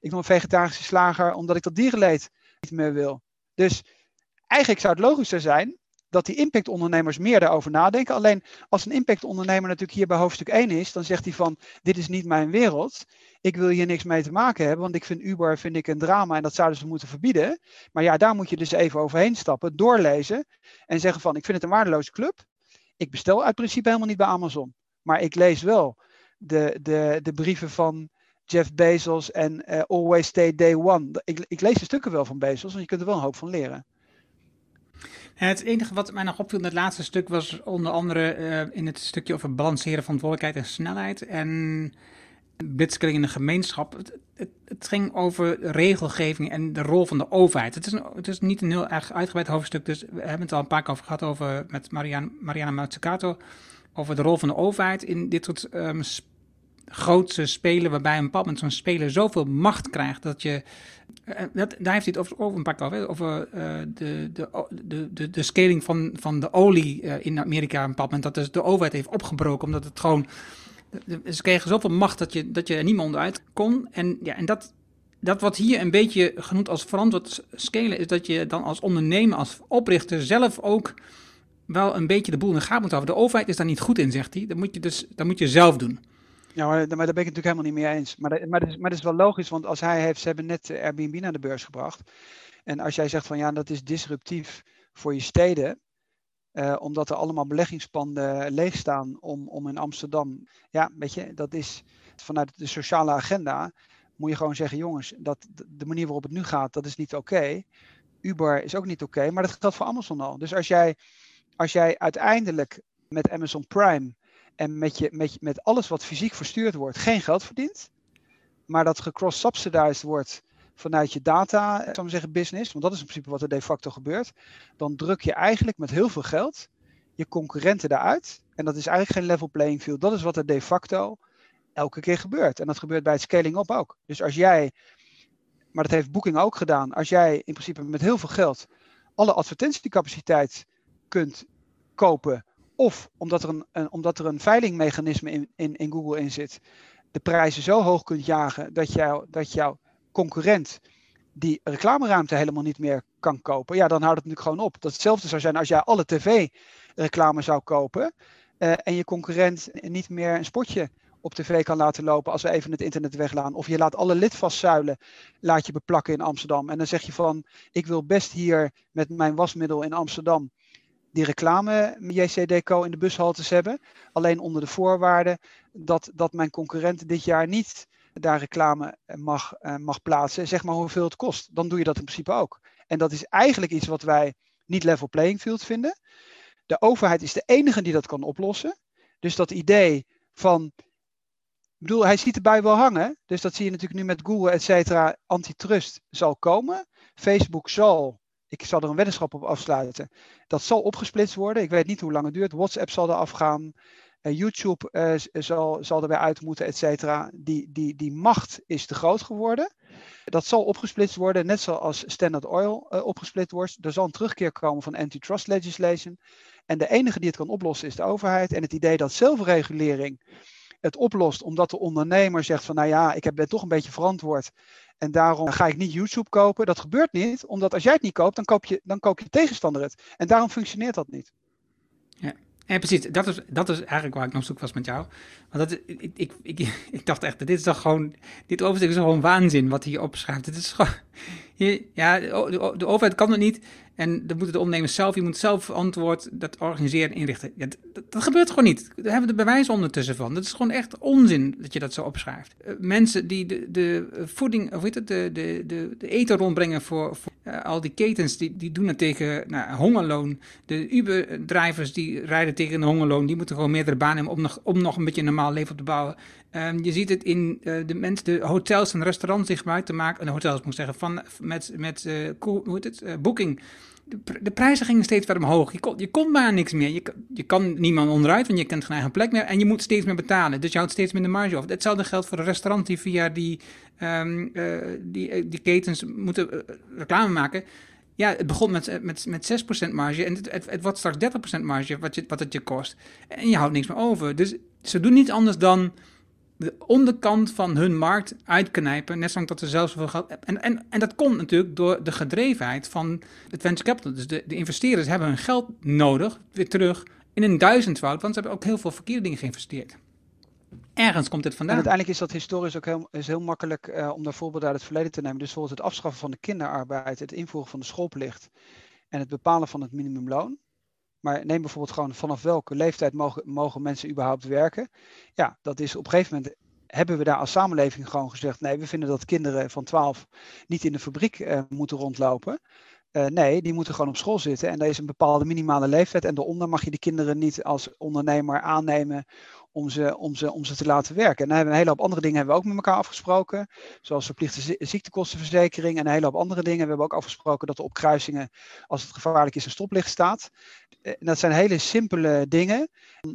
ik een vegetarische slager, omdat ik dat dierenleed niet meer wil. Dus eigenlijk zou het logischer zijn dat die impactondernemers meer daarover nadenken. Alleen als een impactondernemer natuurlijk hier bij hoofdstuk 1 is, dan zegt hij van dit is niet mijn wereld. Ik wil hier niks mee te maken hebben, want ik vind Uber vind ik een drama en dat zouden ze moeten verbieden. Maar ja, daar moet je dus even overheen stappen, doorlezen en zeggen van ik vind het een waardeloze club. Ik bestel uit principe helemaal niet bij Amazon. Maar ik lees wel de, de, de brieven van Jeff Bezos en uh, Always Stay Day One. Ik, ik lees de stukken wel van Bezos, want je kunt er wel een hoop van leren. Het enige wat mij nog opviel in het laatste stuk was onder andere uh, in het stukje over balanceren verantwoordelijkheid en snelheid. En blitzkilling in de gemeenschap. Het, ging over regelgeving en de rol van de overheid. Het is, het is niet een heel erg uitgebreid hoofdstuk, dus we hebben het al een paar keer over gehad over, met Mariana, Mariana Mazzucato over de rol van de overheid in dit soort um, grootse spelen, waarbij een bepaald zo'n speler zoveel macht krijgt dat je. Uh, dat, daar heeft hij het over, over een paar over, over uh, de, de, de, de, scaling van, van de olie in Amerika. Een bepaald dat de overheid heeft opgebroken, omdat het gewoon. Ze kregen zoveel macht dat je, dat je er niet meer onderuit kon. En, ja, en dat, dat wat hier een beetje genoemd als verantwoord scalen, is dat je dan als ondernemer, als oprichter zelf ook wel een beetje de boel in de gaten moet houden. De overheid is daar niet goed in, zegt hij. Dat moet je dus dat moet je zelf doen. Ja, maar, daar ben ik het natuurlijk helemaal niet mee eens. Maar, maar, dat is, maar dat is wel logisch, want als hij heeft, ze hebben net Airbnb naar de beurs gebracht. En als jij zegt van ja, dat is disruptief voor je steden, uh, omdat er allemaal beleggingspanden leeg staan om, om in Amsterdam. Ja, weet je, dat is vanuit de sociale agenda. Moet je gewoon zeggen, jongens, dat de manier waarop het nu gaat, dat is niet oké. Uber is ook niet oké, maar dat geldt voor Amazon al. Dus als jij, als jij uiteindelijk met Amazon Prime en met, je, met, met alles wat fysiek verstuurd wordt geen geld verdient, maar dat gecross-subsidized wordt vanuit je data, eh, zou zeggen, business, want dat is in principe wat er de facto gebeurt, dan druk je eigenlijk met heel veel geld je concurrenten eruit. En dat is eigenlijk geen level playing field. Dat is wat er de facto elke keer gebeurt. En dat gebeurt bij het scaling op ook. Dus als jij, maar dat heeft Booking ook gedaan, als jij in principe met heel veel geld alle advertentiecapaciteit kunt kopen of omdat er een, omdat er een veilingmechanisme in, in, Google in zit, de prijzen zo hoog kunt jagen dat, jou, dat jouw concurrent die reclameruimte helemaal niet meer kan kopen, ja, dan houdt het natuurlijk gewoon op. Dat hetzelfde zou zijn als jij alle tv-reclame zou kopen uh, en je concurrent niet meer een spotje op tv kan laten lopen als we even het internet weglaan. Of je laat alle lidvastzuilen laat je beplakken in Amsterdam. En dan zeg je van, ik wil best hier met mijn wasmiddel in Amsterdam die reclame JCDecaux in de bushaltes hebben. Alleen onder de voorwaarde dat, dat mijn concurrent dit jaar niet daar reclame mag, uh, mag plaatsen. Zeg maar hoeveel het kost. Dan doe je dat in principe ook. En dat is eigenlijk iets wat wij niet level playing field vinden. de overheid is de enige die dat kan oplossen. Dus dat idee van. Ik bedoel, hij ziet erbij wel hangen. Dus dat zie je natuurlijk nu met Google, et cetera. Antitrust zal komen. Facebook zal, ik zal er een weddenschap op afsluiten. Dat zal opgesplitst worden. Ik weet niet hoe lang het duurt. WhatsApp zal er afgaan. Uh, YouTube uh, zal, zal erbij uit moeten, et cetera. Die, die, die macht is te groot geworden. Dat zal opgesplitst worden, net zoals Standard Oil uh, opgesplitst wordt. Er zal een terugkeer komen van antitrust legislation. En de enige die het kan oplossen is de overheid. En het idee dat zelfregulering het oplost omdat de ondernemer zegt van nou ja, ik ben toch een beetje verantwoord en daarom ga ik niet YouTube kopen. Dat gebeurt niet, omdat als jij het niet koopt, dan koop je, dan koop je tegenstander het. En daarom functioneert dat niet. Ja. Ja, precies. Dat is, dat is eigenlijk waar ik op zoek was met jou. Want dat, ik, ik, ik, ik dacht echt, dit is toch gewoon, dit overstuk is gewoon waanzin wat hij opschrijft. Het is gewoon, ja, de, overheid kan het niet. En dan moeten de ondernemers zelf, je moet zelf verantwoord dat organiseren en inrichten. Dat, gebeurt gewoon niet. Daar hebben we de bewijs ondertussen van. Dat is gewoon echt onzin dat je dat zo opschrijft. Uh, mensen die de, de voeding, of weet het, de, de, de, eten rondbrengen voor, voor uh, al die ketens, die, die doen het tegen nou, hongerloon. De Uber-drivers die rijden tegen een hongerloon, die moeten gewoon meerdere banen hebben om nog, om nog een beetje een normaal leven op te bouwen. Um, je ziet het in uh, de mensen, de hotels en restaurants die gebruik te maken, de hotels moet ik zeggen, van, met, met hoe heet het, booking de, prijzen gingen steeds verder omhoog. Je kon, je kon maar niks meer. Je, je kan niemand onderuit, want je kent geen eigen plek meer. En je moet steeds meer betalen. Dus je houdt steeds minder marge over. Hetzelfde geldt voor de restaurant die via die, uh, die, die ketens moeten uh, reclame maken. Ja, het begon met, met, met 6% marge en het, het, wordt straks 30% marge wat, je, wat het je kost. En je houdt niks meer over. Dus ze doen niets anders dan de onderkant van hun markt uitknijpen, net zolang dat ze zelfs zoveel geld en, en, en dat komt natuurlijk door de gedrevenheid van het venture capital. Dus de, de investeerders hebben hun geld nodig, weer terug, in een duizendvoud, want ze hebben ook heel veel verkeerde dingen geïnvesteerd. Ergens komt dit vandaan. En uiteindelijk is dat historisch ook heel, is heel makkelijk uh, om daar voorbeelden uit het verleden te nemen. Dus bijvoorbeeld het afschaffen van de kinderarbeid, het invoeren van de schoolplicht en het bepalen van het minimumloon. Maar neem bijvoorbeeld gewoon vanaf welke leeftijd mogen, mogen mensen überhaupt werken. Ja, dat is op een gegeven moment hebben we daar als samenleving gewoon gezegd: nee, we vinden dat kinderen van 12 niet in de fabriek uh, moeten rondlopen. Uh, nee, die moeten gewoon op school zitten. En er is een bepaalde minimale leeftijd. En daaronder mag je de kinderen niet als ondernemer aannemen om ze, om ze, om ze te laten werken. En dan hebben we een hele hoop andere dingen hebben we ook met elkaar afgesproken. Zoals verplichte ziektekostenverzekering en een hele hoop andere dingen. We hebben ook afgesproken dat er op kruisingen, als het gevaarlijk is, een stoplicht staat. En dat zijn hele simpele dingen.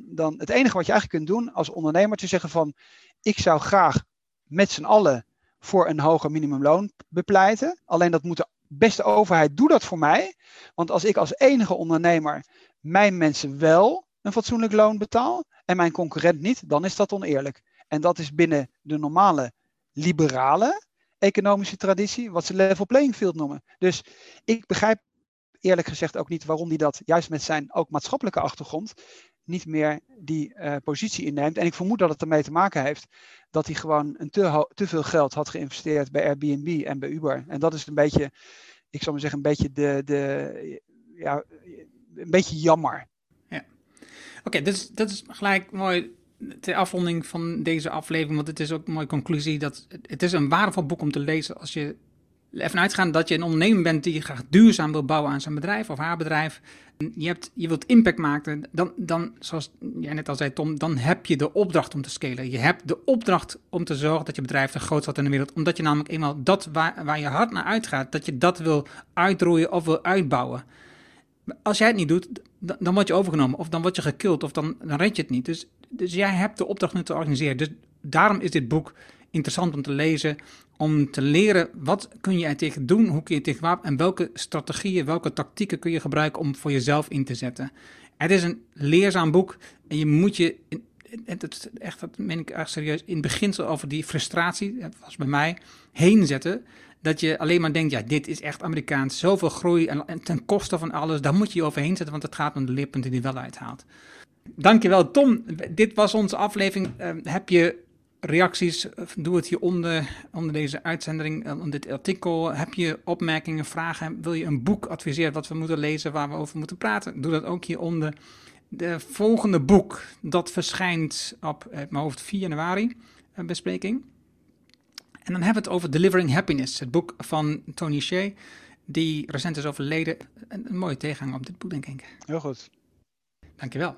Dan het enige wat je eigenlijk kunt doen als ondernemer te zeggen van ik zou graag met z'n allen voor een hoger minimumloon bepleiten. Alleen dat moet de beste overheid, doe dat voor mij. Want als ik als enige ondernemer mijn mensen wel een fatsoenlijk loon betaal en mijn concurrent niet, dan is dat oneerlijk. En dat is binnen de normale liberale economische traditie, wat ze level playing field noemen. Dus ik begrijp eerlijk gezegd ook niet waarom hij dat, juist met zijn ook maatschappelijke achtergrond, niet meer die uh, positie inneemt. En ik vermoed dat het ermee te maken heeft dat hij gewoon een te, te veel geld had geïnvesteerd bij Airbnb en bij Uber. En dat is een beetje, ik zou maar zeggen, een beetje de, de ja, een beetje jammer. Ja. Oké, okay, dus dat is gelijk mooi ter afronding van deze aflevering, want het is ook een mooie conclusie dat het is een waardevol boek om te lezen als je Even uitgaan dat je een ondernemer bent die graag duurzaam wil bouwen aan zijn bedrijf of haar bedrijf. Je, hebt, je wilt impact maken, dan, dan, zoals jij net al zei Tom, dan heb je de opdracht om te scalen. Je hebt de opdracht om te zorgen dat je bedrijf de grootste wordt in de wereld. Omdat je namelijk eenmaal dat waar, waar je hart naar uitgaat, dat je dat wil uitroeien of wil uitbouwen. Als jij het niet doet, dan, dan word je overgenomen of dan word je gekild of dan, dan red je het niet. Dus, dus jij hebt de opdracht nu te organiseren. Dus daarom is dit boek interessant om te lezen, om te leren wat kun je er tegen doen, hoe kun je tegen wapen en welke strategieën, welke tactieken kun je gebruiken om voor jezelf in te zetten. Het is een leerzaam boek en je moet je, echt, dat meen ik echt serieus, in het beginsel over die frustratie, dat was bij mij, heen zetten. Dat je alleen maar denkt, ja, dit is echt Amerikaans, zoveel groei en, en ten koste van alles, daar moet je je overheen zetten, want het gaat om de leerpunten die wel uithaalt. Dankjewel Tom, dit was onze aflevering. Uh, heb je reacties, doe het hier onder, onder deze uitzending, onder dit artikel. Heb je opmerkingen, vragen? Wil je een boek adviseren wat we moeten lezen, waar we over moeten praten? Doe dat ook hieronder. De volgende boek, dat verschijnt op mijn hoofd 4 januari, een bespreking. En dan hebben we het over Delivering Happiness, het boek van Tony Shea, die recent is overleden. Een, een mooie tegenhanger op dit boek, denk ik. Heel goed. Dankjewel.